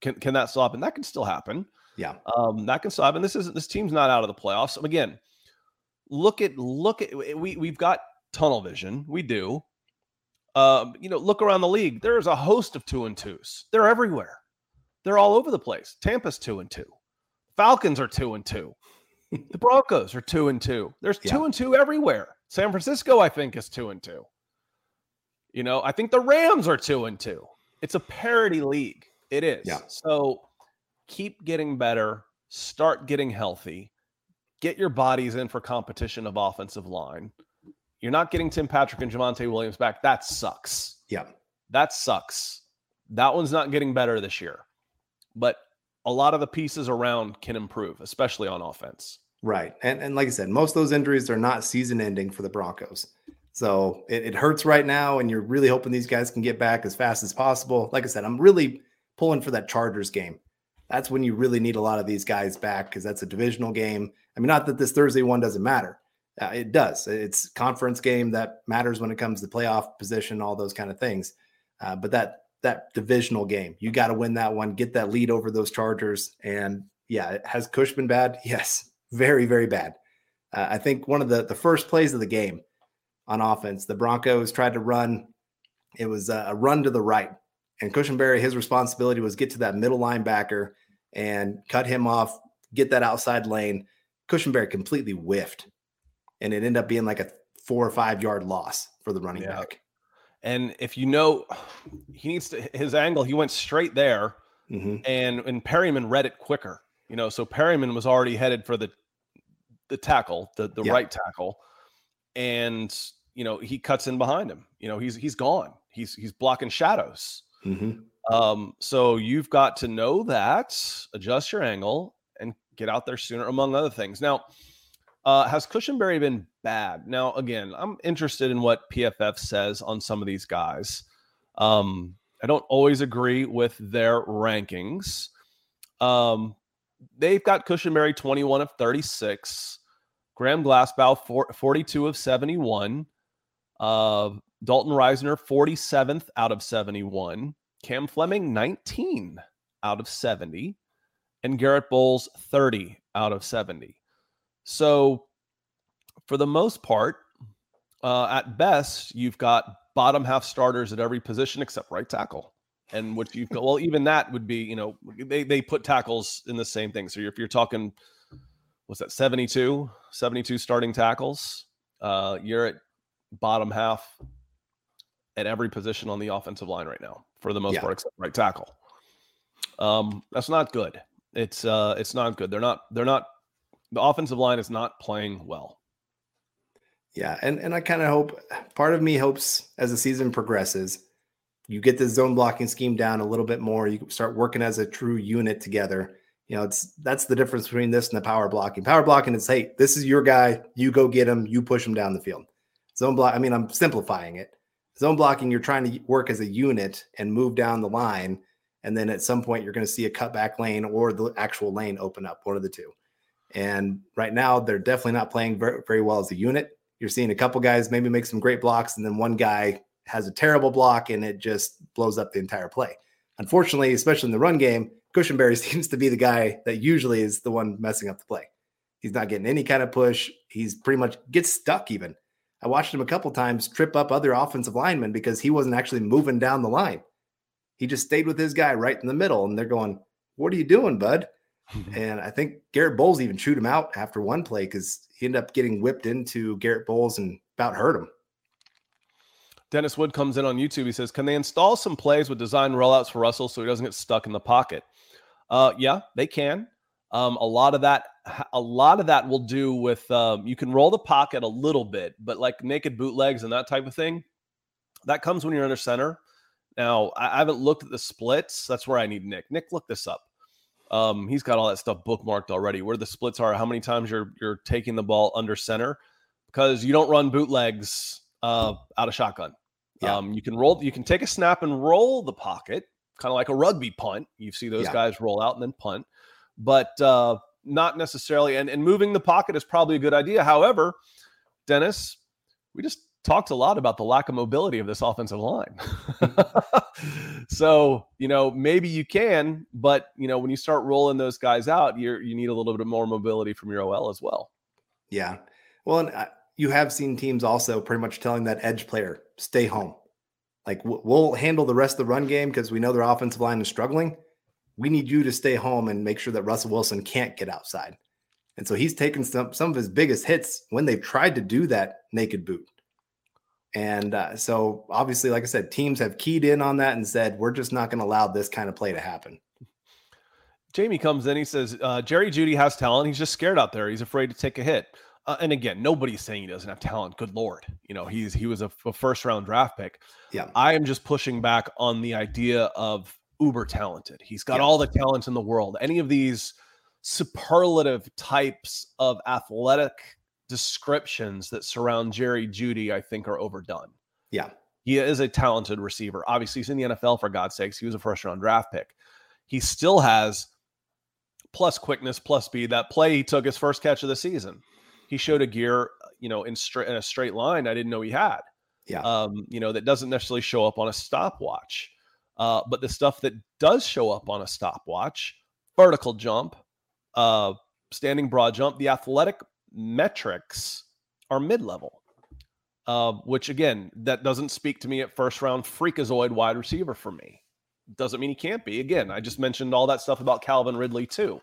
can can that stop? And that can still happen. Yeah, um, that can stop. And this isn't this team's not out of the playoffs. Again, look at look at we we've got tunnel vision. We do. Um, you know, look around the league. There's a host of two and twos. They're everywhere. They're all over the place. Tampa's two and two. Falcons are two and two. the Broncos are two and two. There's yeah. two and two everywhere. San Francisco, I think, is two and two. You know, I think the Rams are two and two. It's a parity league. It is. Yeah. So keep getting better, start getting healthy, get your bodies in for competition of offensive line. You're not getting Tim Patrick and Javonte Williams back. That sucks. Yeah. That sucks. That one's not getting better this year but a lot of the pieces around can improve, especially on offense. Right. And and like I said, most of those injuries are not season ending for the Broncos. So it, it hurts right now, and you're really hoping these guys can get back as fast as possible. Like I said, I'm really pulling for that Chargers game. That's when you really need a lot of these guys back because that's a divisional game. I mean, not that this Thursday one doesn't matter. Uh, it does. It's conference game that matters when it comes to playoff position, all those kind of things. Uh, but that that divisional game, you got to win that one, get that lead over those Chargers. And yeah, has Cush been bad? Yes, very very bad. Uh, I think one of the the first plays of the game on offense, the Broncos tried to run. It was a run to the right, and Cushenberry, his responsibility was get to that middle linebacker and cut him off, get that outside lane. Cushenberry completely whiffed and it ended up being like a four or five yard loss for the running yeah. back. And if you know, he needs to his angle. He went straight there, mm-hmm. and and Perryman read it quicker. You know, so Perryman was already headed for the the tackle, the the yeah. right tackle, and you know he cuts in behind him. You know he's he's gone. He's he's blocking shadows. Mm-hmm. Um, so you've got to know that, adjust your angle, get out there sooner, among other things. Now, uh, has Cushenberry been bad? Now, again, I'm interested in what PFF says on some of these guys. Um, I don't always agree with their rankings. Um, they've got Cushenberry 21 of 36, Graham Glasgow 42 of 71, uh, Dalton Risner 47th out of 71, Cam Fleming 19 out of 70, and Garett Bolles 30 out of 70. So, for the most part, uh, at best, you've got bottom half starters at every position except right tackle. And what you've got, well, even that would be, you know, they, they put tackles in the same thing. So if you're talking, what's that, 72, 72 starting tackles, uh, you're at bottom half at every position on the offensive line right now, for the most yeah. part, except right tackle. Um, that's not good. It's uh, it's not good. They're not they're not the offensive line is not playing well. Yeah, and and I kind of hope part of me hopes as the season progresses, you get the zone blocking scheme down a little bit more. You start working as a true unit together. You know, it's that's the difference between this and the power blocking. Power blocking is hey, this is your guy. You go get him. You push him down the field. Zone block. I mean, I'm simplifying it. Zone blocking, you're trying to work as a unit and move down the line, and then at some point you're going to see a cutback lane or the actual lane open up. One of the two. And right now, they're definitely not playing very, very well as a unit. You're seeing a couple guys maybe make some great blocks, and then one guy has a terrible block and it just blows up the entire play. Unfortunately, especially in the run game, Cushenberry seems to be the guy that usually is the one messing up the play. He's not getting any kind of push. He's pretty much gets stuck even. I watched him a couple times trip up other offensive linemen because he wasn't actually moving down the line. He just stayed with his guy right in the middle, and they're going, "What are you doing, bud?" and I think Garett Bolles even chewed him out after one play because he ended up getting whipped into Garett Bolles and about hurt him. Dennis Wood comes in on YouTube. He says, "Can they install some plays with design rollouts for Russell so he doesn't get stuck in the pocket?" Uh, yeah, they can. Um, a lot of that, a lot of that will do with um, you can roll the pocket a little bit, but like naked bootlegs and that type of thing, that comes when you're under center. Now, I, haven't looked at the splits. That's where I need Nick. Nick, look this up. Um, he's got all that stuff bookmarked already. Where the splits are, how many times you're you're taking the ball under center, because you don't run bootlegs uh, out of shotgun. Yeah. Um, you can roll, you can take a snap and roll the pocket, kind of like a rugby punt. You see those yeah. guys roll out and then punt, but uh, not necessarily. And, and moving the pocket is probably a good idea. However, Dennis, we just talked a lot about the lack of mobility of this offensive line. so, you know, maybe you can, but you know, when you start rolling those guys out, you you need a little bit more mobility from your OL as well. Yeah. Well, and uh, you have seen teams also pretty much telling that edge player, stay home. Like we'll handle the rest of the run game because we know their offensive line is struggling. We need you to stay home and make sure that Russell Wilson can't get outside. And so he's taken some some of his biggest hits when they've tried to do that naked boot. And uh, so, obviously, like I said, teams have keyed in on that and said, we're just not going to allow this kind of play to happen. Jamie comes in. He says, uh, Jerry Jeudy has talent. He's just scared out there. He's afraid to take a hit. Uh, and again, nobody's saying he doesn't have talent. Good Lord. You know, he's he was a, a first round draft pick. Yeah. I am just pushing back on the idea of uber talented. He's got yeah. all the talent in the world. Any of these superlative types of athletic descriptions that surround Jerry Jeudy, I think, are overdone. Yeah. He is a talented receiver. Obviously, he's in the NFL for God's sakes. He was a first round draft pick. He still has plus quickness, plus speed. That play he took his first catch of the season. He showed a gear, you know, in straight in a straight line. I didn't know he had. Yeah. Um, you know, that doesn't necessarily show up on a stopwatch. Uh, but the stuff that does show up on a stopwatch, vertical jump, uh, standing broad jump, the athletic metrics are mid-level. Uh, which again, that doesn't speak to me at first round freakazoid wide receiver for me. Doesn't mean he can't be. Again, I just mentioned all that stuff about Calvin Ridley too.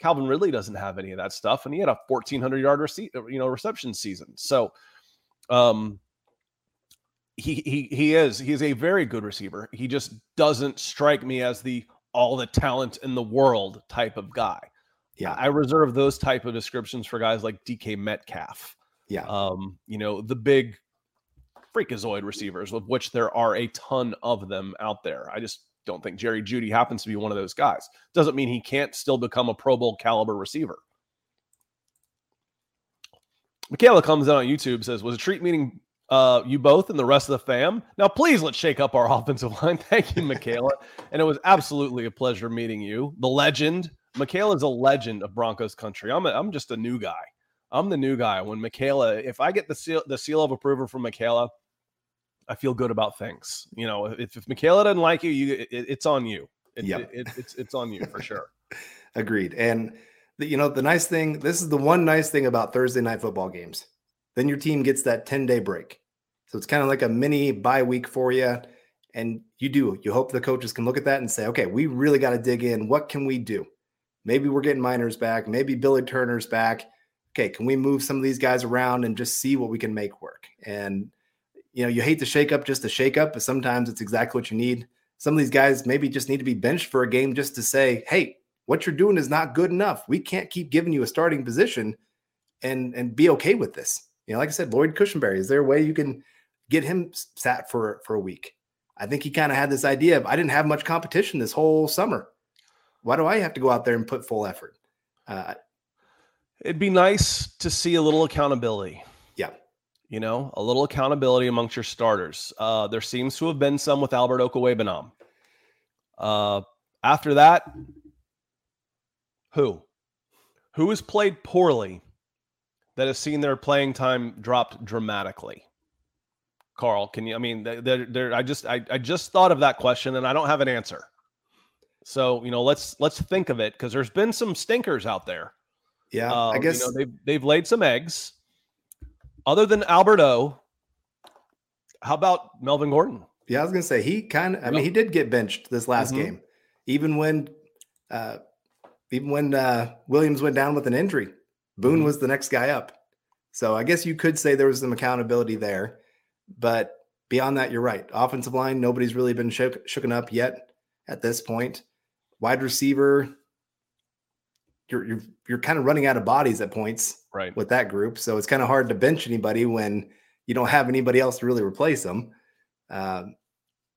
Calvin Ridley doesn't have any of that stuff, and he had a 1400 yard rece- you know reception season. So, um, he he he is he is a very good receiver. He just doesn't strike me as the all the talent in the world type of guy. Yeah. I reserve those type of descriptions for guys like DK Metcalf. Yeah. Um, you know, the big freakazoid receivers, of which there are a ton of them out there. I just don't think Jerry Jeudy happens to be one of those guys. Doesn't mean he can't still become a Pro Bowl caliber receiver. Michaela comes in on YouTube says, "Was a treat meeting uh, you both and the rest of the fam. Now, please let's shake up our offensive line. Thank you, Michaela. and it was absolutely a pleasure meeting you, the legend. Michaela is a legend of Broncos country. I'm a, I'm just a new guy. I'm the new guy. When Michaela, if I get the seal the seal of approval from Michaela, I feel good about things. You know, if, if Michaela doesn't like you, you it, it's on you. It, Yep. it, it, it's it's on you for sure. Agreed. And the, you know, the nice thing, this is the one nice thing about Thursday night football games. Then your team gets that 10 day break. So it's kind of like a mini bye week for you. And you do, you hope the coaches can look at that and say, okay, we really got to dig in. What can we do? Maybe we're getting Meinerz back. Maybe Billy Turner's back. Okay, can we move some of these guys around and just see what we can make work? And you know, you hate to shake up just to shake up, but sometimes it's exactly what you need. Some of these guys maybe just need to be benched for a game just to say, hey, what you're doing is not good enough. We can't keep giving you a starting position and and be okay with this. You know, like I said, Lloyd Cushenberry, is there a way you can get him sat for for a week? I think he kind of had this idea of I didn't have much competition this whole summer. Why do I have to go out there and put full effort? Uh, It'd be nice to see a little accountability. yeah, you know, a little accountability amongst your starters. Uh, there seems to have been some with Albert Okwuegbunam. Uh, after that, who? Who has played poorly that has seen their playing time dropped dramatically? Carl, can you? I mean, there, there. I just, I, I just thought of that question, and I don't have an answer. So, you know, let's let's think of it because there's been some stinkers out there. yeah. Uh, I guess you know, they've they've laid some eggs. Other than Alberto, how about Melvin Gordon? Yeah, I was gonna say he kind of. I mean, he did get benched this last Mhm. game, even when, uh, even when uh, Williams went down with an injury. Boone Mhm. was the next guy up. So I guess you could say there was some accountability there, but beyond that, you're right. Offensive line, nobody's really been shook, shooken up yet at this point. Wide receiver, you're you're you're kind of running out of bodies at points Right. with that group. So it's kind of hard to bench anybody when you don't have anybody else to really replace them. Um,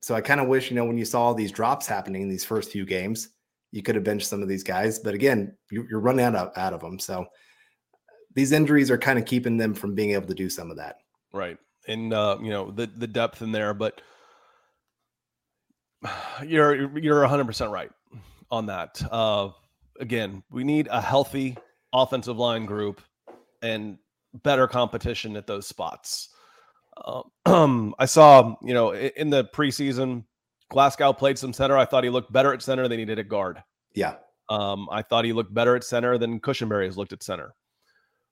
so I kind of wish, you know, when you saw all these drops happening in these first few games, you could have benched some of these guys. But again, you, you're running out of, out of them. So these injuries are kind of keeping them from being able to do some of that. Right. And uh, you know, the the depth in there, but you're you're 100% right on that. Uh again, we need a healthy offensive line group and better competition at those spots. Um, I saw, you know, in the preseason, Glasgow played some center. I thought he looked better at center than he did at guard. Yeah. Um, I thought he looked better at center than Cushenberry has looked at center,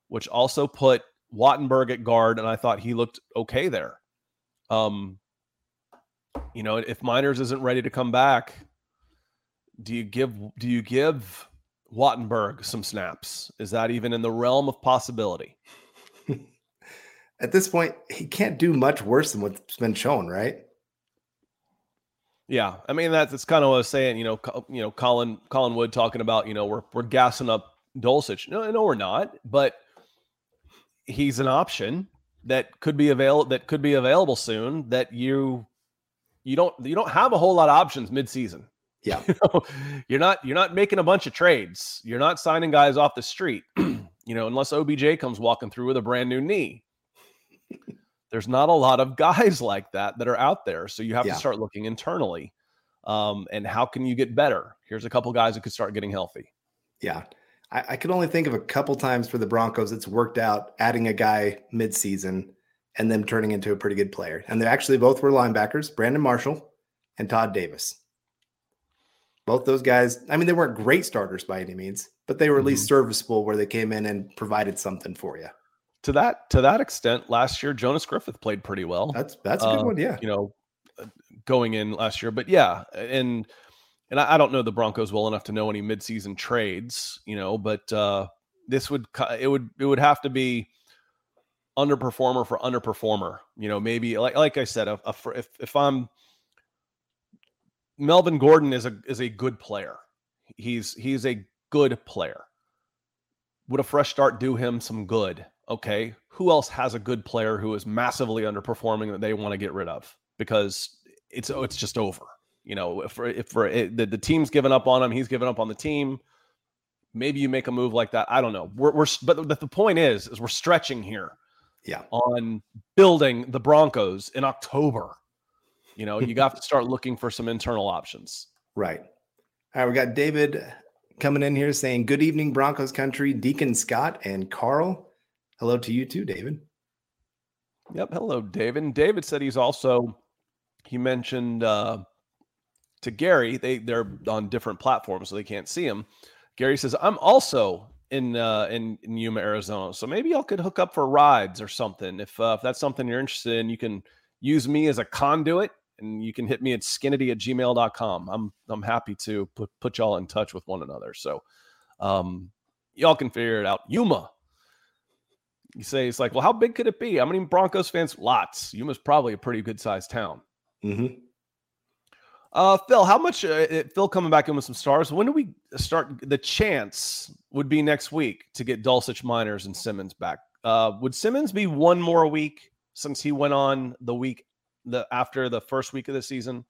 which also put Wattenberg at guard, and I thought he looked okay there. Um, you know, if Meinerz isn't ready to come back, do you give do you give Wattenberg some snaps? Is that even in the realm of possibility? At this point, he can't do much worse than what's been shown, right? Yeah, I mean that's, that's kind of what I was saying. You know, you know, Colin Colin Wood talking about you know we're we're gassing up Dulcich. No, no, we're not. But he's an option that could be available that could be available soon. That you you don't you don't have a whole lot of options midseason. Yeah. You know, you're not you're not making a bunch of trades. You're not signing guys off the street. you know, unless OBJ comes walking through with a brand new knee. There's not a lot of guys like that that are out there. So you have Yeah. to start looking internally. Um, and how can you get better? Here's a couple guys that could start getting healthy. Yeah. I, I can only think of a couple times for the Broncos it's worked out adding a guy midseason and them turning into a pretty good player. And they actually both were linebackers, Brandon Marshall and Todd Davis. Both those guys, I mean, they weren't great starters by any means, but they were at least serviceable where they came in and provided something for you. To that to that extent, last year Jonas Griffith played pretty well. That's that's a good Uh, one. Yeah. you know, uh, going in last year. But yeah, and and I, I don't know the Broncos well enough to know any midseason trades, you know, but uh this would it would it would have to be underperformer for underperformer. You know, maybe like like I said, a, if if I'm Melvin Gordon is a is a good player. He's he's a good player. Would a fresh start do him some good? Okay. Who else has a good player who is massively underperforming that they want to get rid of because it's it's just over. You know, if if for it, the, the team's given up on him, he's given up on the team. Maybe you make a move like that. I don't know. We're, we're but the, the point is is we're stretching here Yeah. on building the Broncos in October. You know, you got to start looking for some internal options. Right. All right. We got David coming in here saying, Good evening, Broncos country, Deacon Scott and Carl. Hello to you too, David. Yep. Hello, David. And David said he's also he mentioned uh to Gary, they they're on different platforms, so they can't see him. Gary says, I'm also in uh in, in Yuma, Arizona. So maybe y'all could hook up for rides or something. If uh, if that's something you're interested in, you can use me as a conduit and you can hit me at skinnity at gmail.com. I'm I'm happy to put put y'all in touch with one another. So um y'all can figure it out. Yuma. You say it's like, well, how big could it be? How many Broncos fans? Lots. Yuma's probably a pretty good sized town. Mm-hmm. Uh, Phil, how much? Uh, Phil coming back in with some stars. When do we start? The chance would be next week to get Dulcich, Meinerz, and Simmons back. Uh, would Simmons be one more week since he went on the week the after the first week of the season,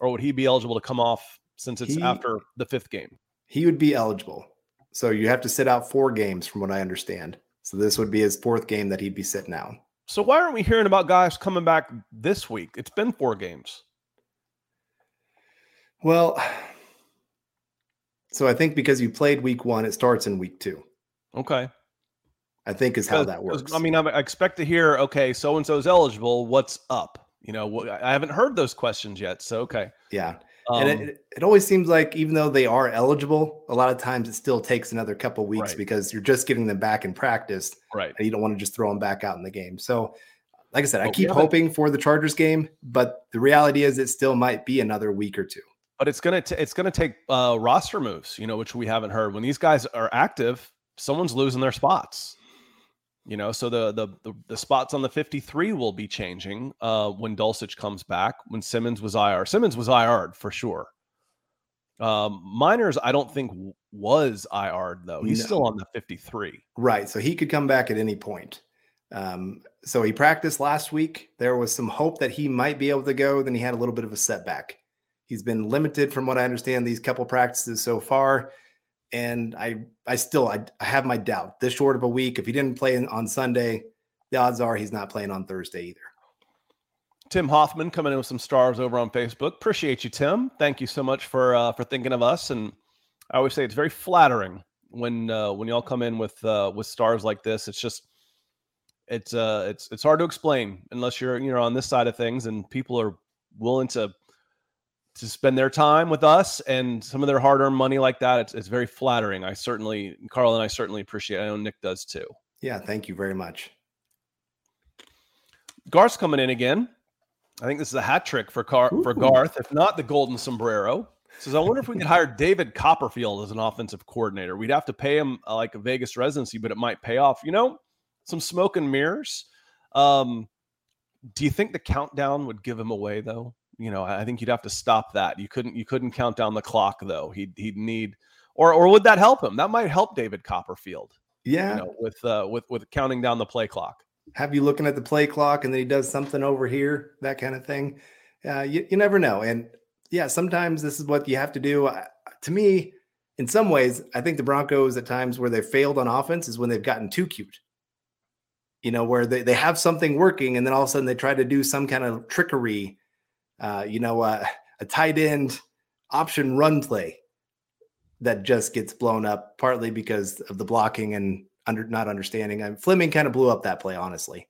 or would he be eligible to come off since it's He- after the fifth game? He would be eligible. So you have to sit out four games from what I understand. So this would be his fourth game that he'd be sitting out. So why aren't we hearing about guys coming back this week? It's been four games. Well, so I think because you played week one, it starts in week two. Okay. I think is how that works. I mean, I expect to hear, okay, so and so's eligible. What's up? You know, I haven't heard those questions yet. So, okay. yeah. Um, and it, it- always seems like even though they are eligible, a lot of times it still takes another couple weeks Right. because you're just getting them back in practice right. and you don't want to just throw them back out in the game. So, like I said, I we keep hoping for the Chargers game, but the reality is it still might be another week or two. But it's gonna t- it's gonna take uh, roster moves, you know, which we haven't heard. When these guys are active, someone's losing their spots. You know, so the the the, the spots on the 53 will be changing uh, when Dulcich comes back. When Simmons was IR, Simmons was IR'd for sure. Um, Meinerz, I don't think was IR'd though. He's No. still on the 53. Right. So he could come back at any point. Um, so he practiced last week. There was some hope that he might be able to go. Then he had a little bit of a setback. He's been limited from what I understand these couple practices so far. And I, I still, I, I have my doubt. This short of a week, if he didn't play on Sunday, the odds are he's not playing on Thursday either. Tim Hoffman coming in with some stars over on Facebook. Appreciate you, Tim. Thank you so much for uh, for thinking of us. And I always say it's very flattering when uh, when y'all come in with uh, with stars like this. It's just it's uh it's it's hard to explain unless you're you know on this side of things and people are willing to to spend their time with us and some of their hard earned money like that. It's it's very flattering. I certainly Carl and I certainly appreciate. It. I know Nick does too. Yeah. Thank you very much. Garth's coming in again. I think this is a hat trick for Car- for Garth, if not the golden sombrero. Says, I wonder if we could hire David Copperfield as an offensive coordinator. We'd have to pay him uh, like a Vegas residency, but it might pay off. You know, some smoke and mirrors. Um, do you think the countdown would give him away though? You know, I think you'd have to stop that. You couldn't you couldn't count down the clock though. He'd he'd need or or would that help him? That might help David Copperfield, Yeah. you know, with uh with with counting down the play clock. have you looking at the play clock and then he does something over here, that kind of thing. Uh, you, you never know. And yeah, sometimes this is what you have to do. Uh, to me, in some ways, I think the Broncos at times where they failed on offense is when they've gotten too cute. You know, where they, they have something working and then all of a sudden they try to do some kind of trickery, uh, you know, uh, a tight end option run play that just gets blown up partly because of the blocking and under not understanding. And Fleming kind of blew up that play, honestly.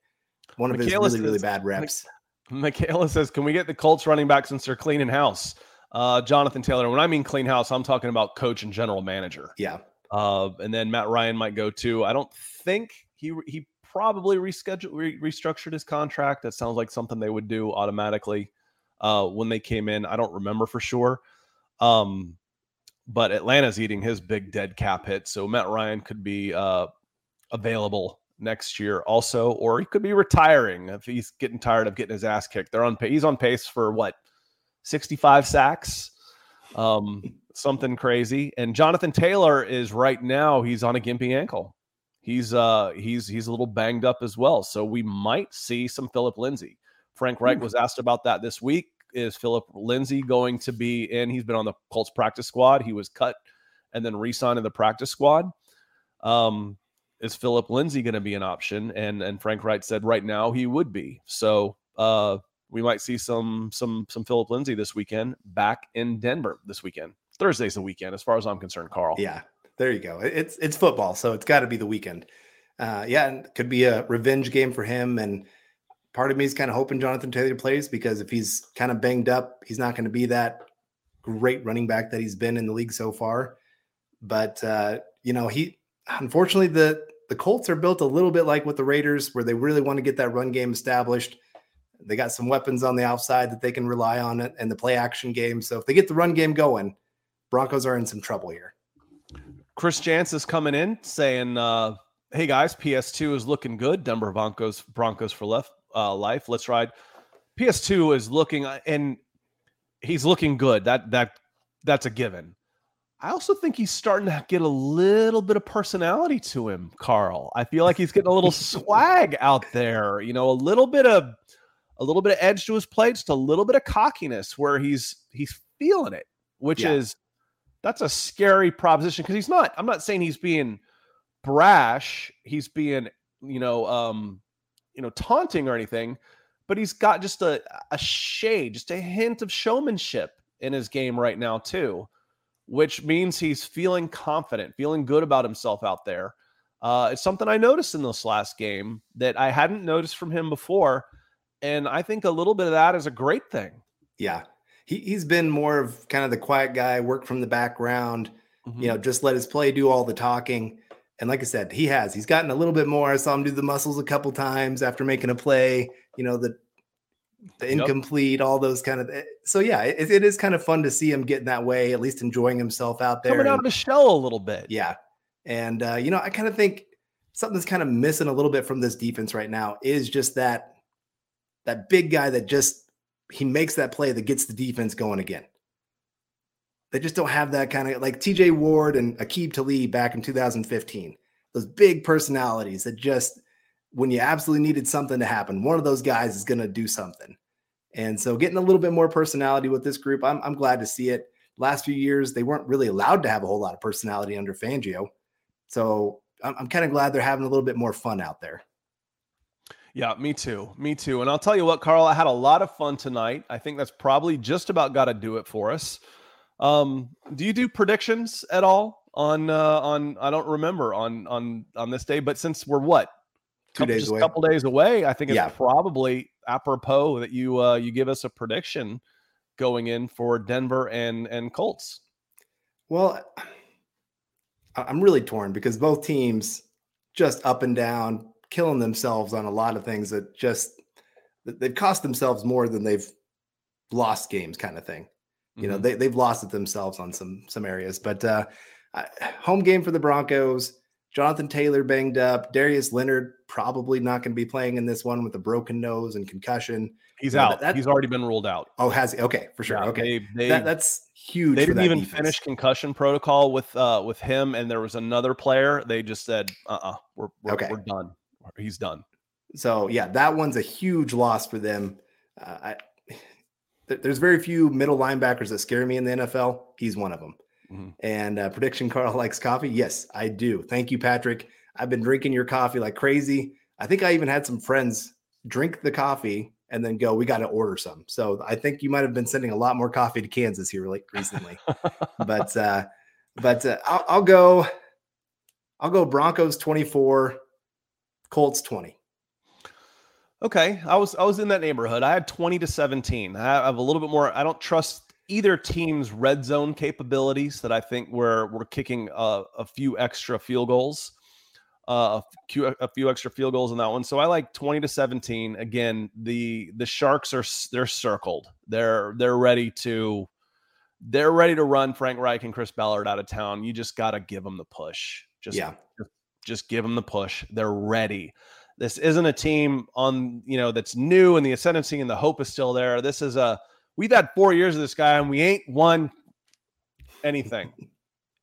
One of Michaela his really, really bad reps. Michaela says, Can we get the Colts running back since they're cleaning house? Uh, Jonathan Taylor. When I mean clean house, I'm talking about coach and general manager. Yeah. Uh, and then Matt Ryan might go too. I don't think he he probably rescheduled re- restructured his contract. That sounds like something they would do automatically uh, when they came in. I don't remember for sure. Um, but Atlanta's eating his big dead cap hit, so Matt Ryan could be uh, available next year also, or he could be retiring if he's getting tired of getting his ass kicked. They're on he's on pace for what 65 sacks, um, something crazy. And Jonathan Taylor is right now, he's on a gimpy ankle. He's uh he's he's a little banged up as well. So we might see some Phillip Lindsay. Frank Reich hmm. was asked about that this week. Is Phillip Lindsay going to be in? He's been on the Colts practice squad. He was cut and then re-signed in the practice squad. Um, is Phillip Lindsay going to be an option? And and Frank Reich said right now he would be. So uh, we might see some some some Phillip Lindsay this weekend back in Denver this weekend. Thursday's the weekend, as far as I'm concerned, Carl. Yeah, there you go. It's it's football, so it's got to be the weekend. Uh, yeah, and could be a revenge game for him. And part of me is kind of hoping Jonathan Taylor plays because if he's kind of banged up, he's not going to be that great running back that he's been in the league so far. But uh, you know, he unfortunately the the Colts are built a little bit like with the Raiders, where they really want to get that run game established. They got some weapons on the outside that they can rely on it and the play action game. So if they get the run game going, Broncos are in some trouble here. Chris Jans is coming in saying, uh, "Hey guys, PS2 is looking good. Denver Broncos Broncos for left uh, life. Let's ride." PS2 is looking uh, and he's looking good. That that that's a given. I also think he's starting to get a little bit of personality to him, Carl. I feel like he's getting a little swag out there, you know, a little bit of a little bit of edge to his play, just a little bit of cockiness where he's he's feeling it, which yeah. is that's a scary proposition because he's not. I'm not saying he's being brash. He's being you know um you know taunting or anything, but he's got just a a shade, just a hint of showmanship in his game right now too, which means he's feeling confident, feeling good about himself out there. Uh, it's something I noticed in this last game that I hadn't noticed from him before and I think a little bit of that is a great thing. Yeah. He, he's been more of kind of the quiet guy, work from the background, mm-hmm. you know, just let his play do all the talking. And like I said, he has. He's gotten a little bit more. I saw him do the muscles a couple times after making a play, you know, the the incomplete, yep. all those kind of. Eh, so yeah, it, it is kind of fun to see him getting that way, at least enjoying himself out there, coming and, out of the shell a little bit. Yeah, and uh, you know, I kind of think something that's kind of missing a little bit from this defense right now is just that that big guy that just he makes that play that gets the defense going again. They just don't have that kind of like TJ Ward and Aqib Talib back in 2015. Those big personalities that just when you absolutely needed something to happen, one of those guys is going to do something. And so getting a little bit more personality with this group, I'm, I'm glad to see it. Last few years, they weren't really allowed to have a whole lot of personality under Fangio. So I'm, I'm kind of glad they're having a little bit more fun out there. Yeah, me too. Me too. And I'll tell you what, Carl, I had a lot of fun tonight. I think that's probably just about got to do it for us. Um, do you do predictions at all on uh, on I don't remember on on on this day, but since we're what two couple, days just away. a couple days away, I think it's yeah. probably apropos that you uh, you give us a prediction going in for Denver and and Colts. Well, I'm really torn because both teams just up and down killing themselves on a lot of things that just they've cost themselves more than they've lost games kind of thing you know mm-hmm. they, they've lost it themselves on some some areas but uh home game for the broncos jonathan taylor banged up darius leonard probably not going to be playing in this one with a broken nose and concussion he's out that, he's already been ruled out oh has he okay for sure yeah, okay they, they, that, that's huge they didn't even defense. finish concussion protocol with uh with him and there was another player they just said uh-uh we're, we're, okay. we're done he's done. So yeah, that one's a huge loss for them. Uh, I, there's very few middle linebackers that scare me in the NFL. He's one of them. Mm-hmm. And uh, prediction Carl likes coffee. Yes, I do. Thank you, Patrick. I've been drinking your coffee like crazy. I think I even had some friends drink the coffee and then go, we got to order some. So I think you might have been sending a lot more coffee to Kansas here like recently. but uh, but uh, I'll, I'll go. I'll go Broncos 24, Colts 20. Okay, I was I was in that neighborhood. I had 20 to 17. I have a little bit more. I don't trust either team's red zone capabilities that I think we're we're kicking a, a few extra field goals uh, a few a few extra field goals in that one. So I like 20 to 17. Again, the the Sharks are they're circled. They're they're ready to they're ready to run Frank Reich and Chris Ballard out of town. You just got to give them the push. Just yeah. Just, just give them the push. They're ready. This isn't a team on, you know, that's new and the ascendancy and the hope is still there. This is a we've had 4 years of this guy and we ain't won anything.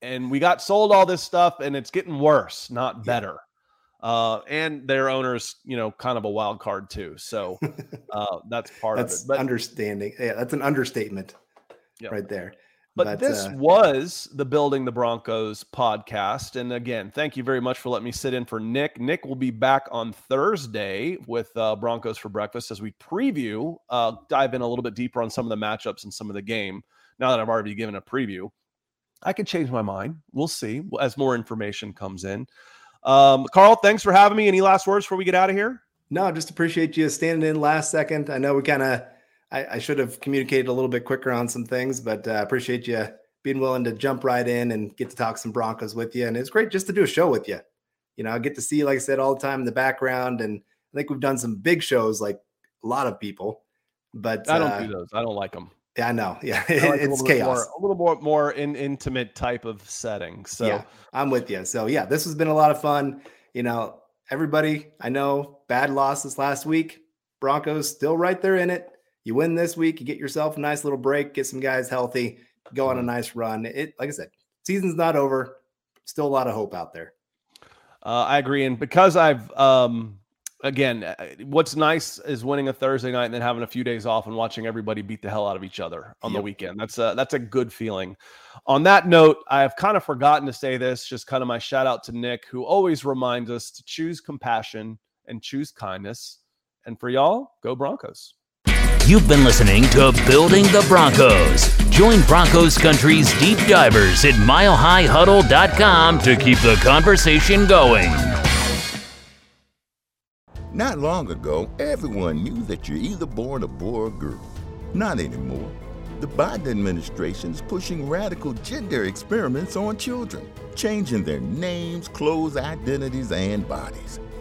And we got sold all this stuff and it's getting worse not better. Uh, and their owners you know kind of a wild card too. So uh, that's part that's of it. But understanding. Yeah that's an understatement yep. right there but, but this uh, was the Building the Broncos podcast. And again, thank you very much for letting me sit in for Nick. Nick will be back on Thursday with uh, Broncos for Breakfast as we preview, uh, dive in a little bit deeper on some of the matchups and some of the game. Now that I've already given a preview, I could change my mind. We'll see as more information comes in. Um, Carl, thanks for having me. Any last words before we get out of here? No, I just appreciate you standing in last second. I know we kind of, I, I, should have communicated a little bit quicker on some things, but uh, appreciate you being willing to jump right in and get to talk some Broncos with you. And it's great just to do a show with you. You know, I get to see you, like I said, all the time in the background. And I think we've done some big shows, like a lot of people. But I don't uh, do those. I don't like them. Yeah, I know. Yeah, like it's chaos. More, a little more more in, intimate type of setting. So yeah, I'm with you. So yeah, this has been a lot of fun. You know, everybody, I know bad losses last week. Broncos still right there in it. You win this week, you get yourself a nice little break, get some guys healthy, go on a mm-hmm. nice run. It, like I said, season's not over. Still a lot of hope out there. Uh, I agree, and because I've um, again, uh, what's nice is winning a Thursday night and then having a few days off and watching everybody beat the hell out of each other on yep. the weekend. That's a that's a good feeling. On that note, I have kind of forgotten to say this. Just kind of my shout out to Nick, who always reminds us to choose compassion and choose kindness. And for y'all, go Broncos. You've been listening to Building the Broncos. Join Broncos Country's deep divers at milehighhuddle.com to keep the conversation going. Not long ago, everyone knew that you're either born a boy or a girl. Not anymore. The Biden administration is pushing radical gender experiments on children, changing their names, clothes, identities, and bodies.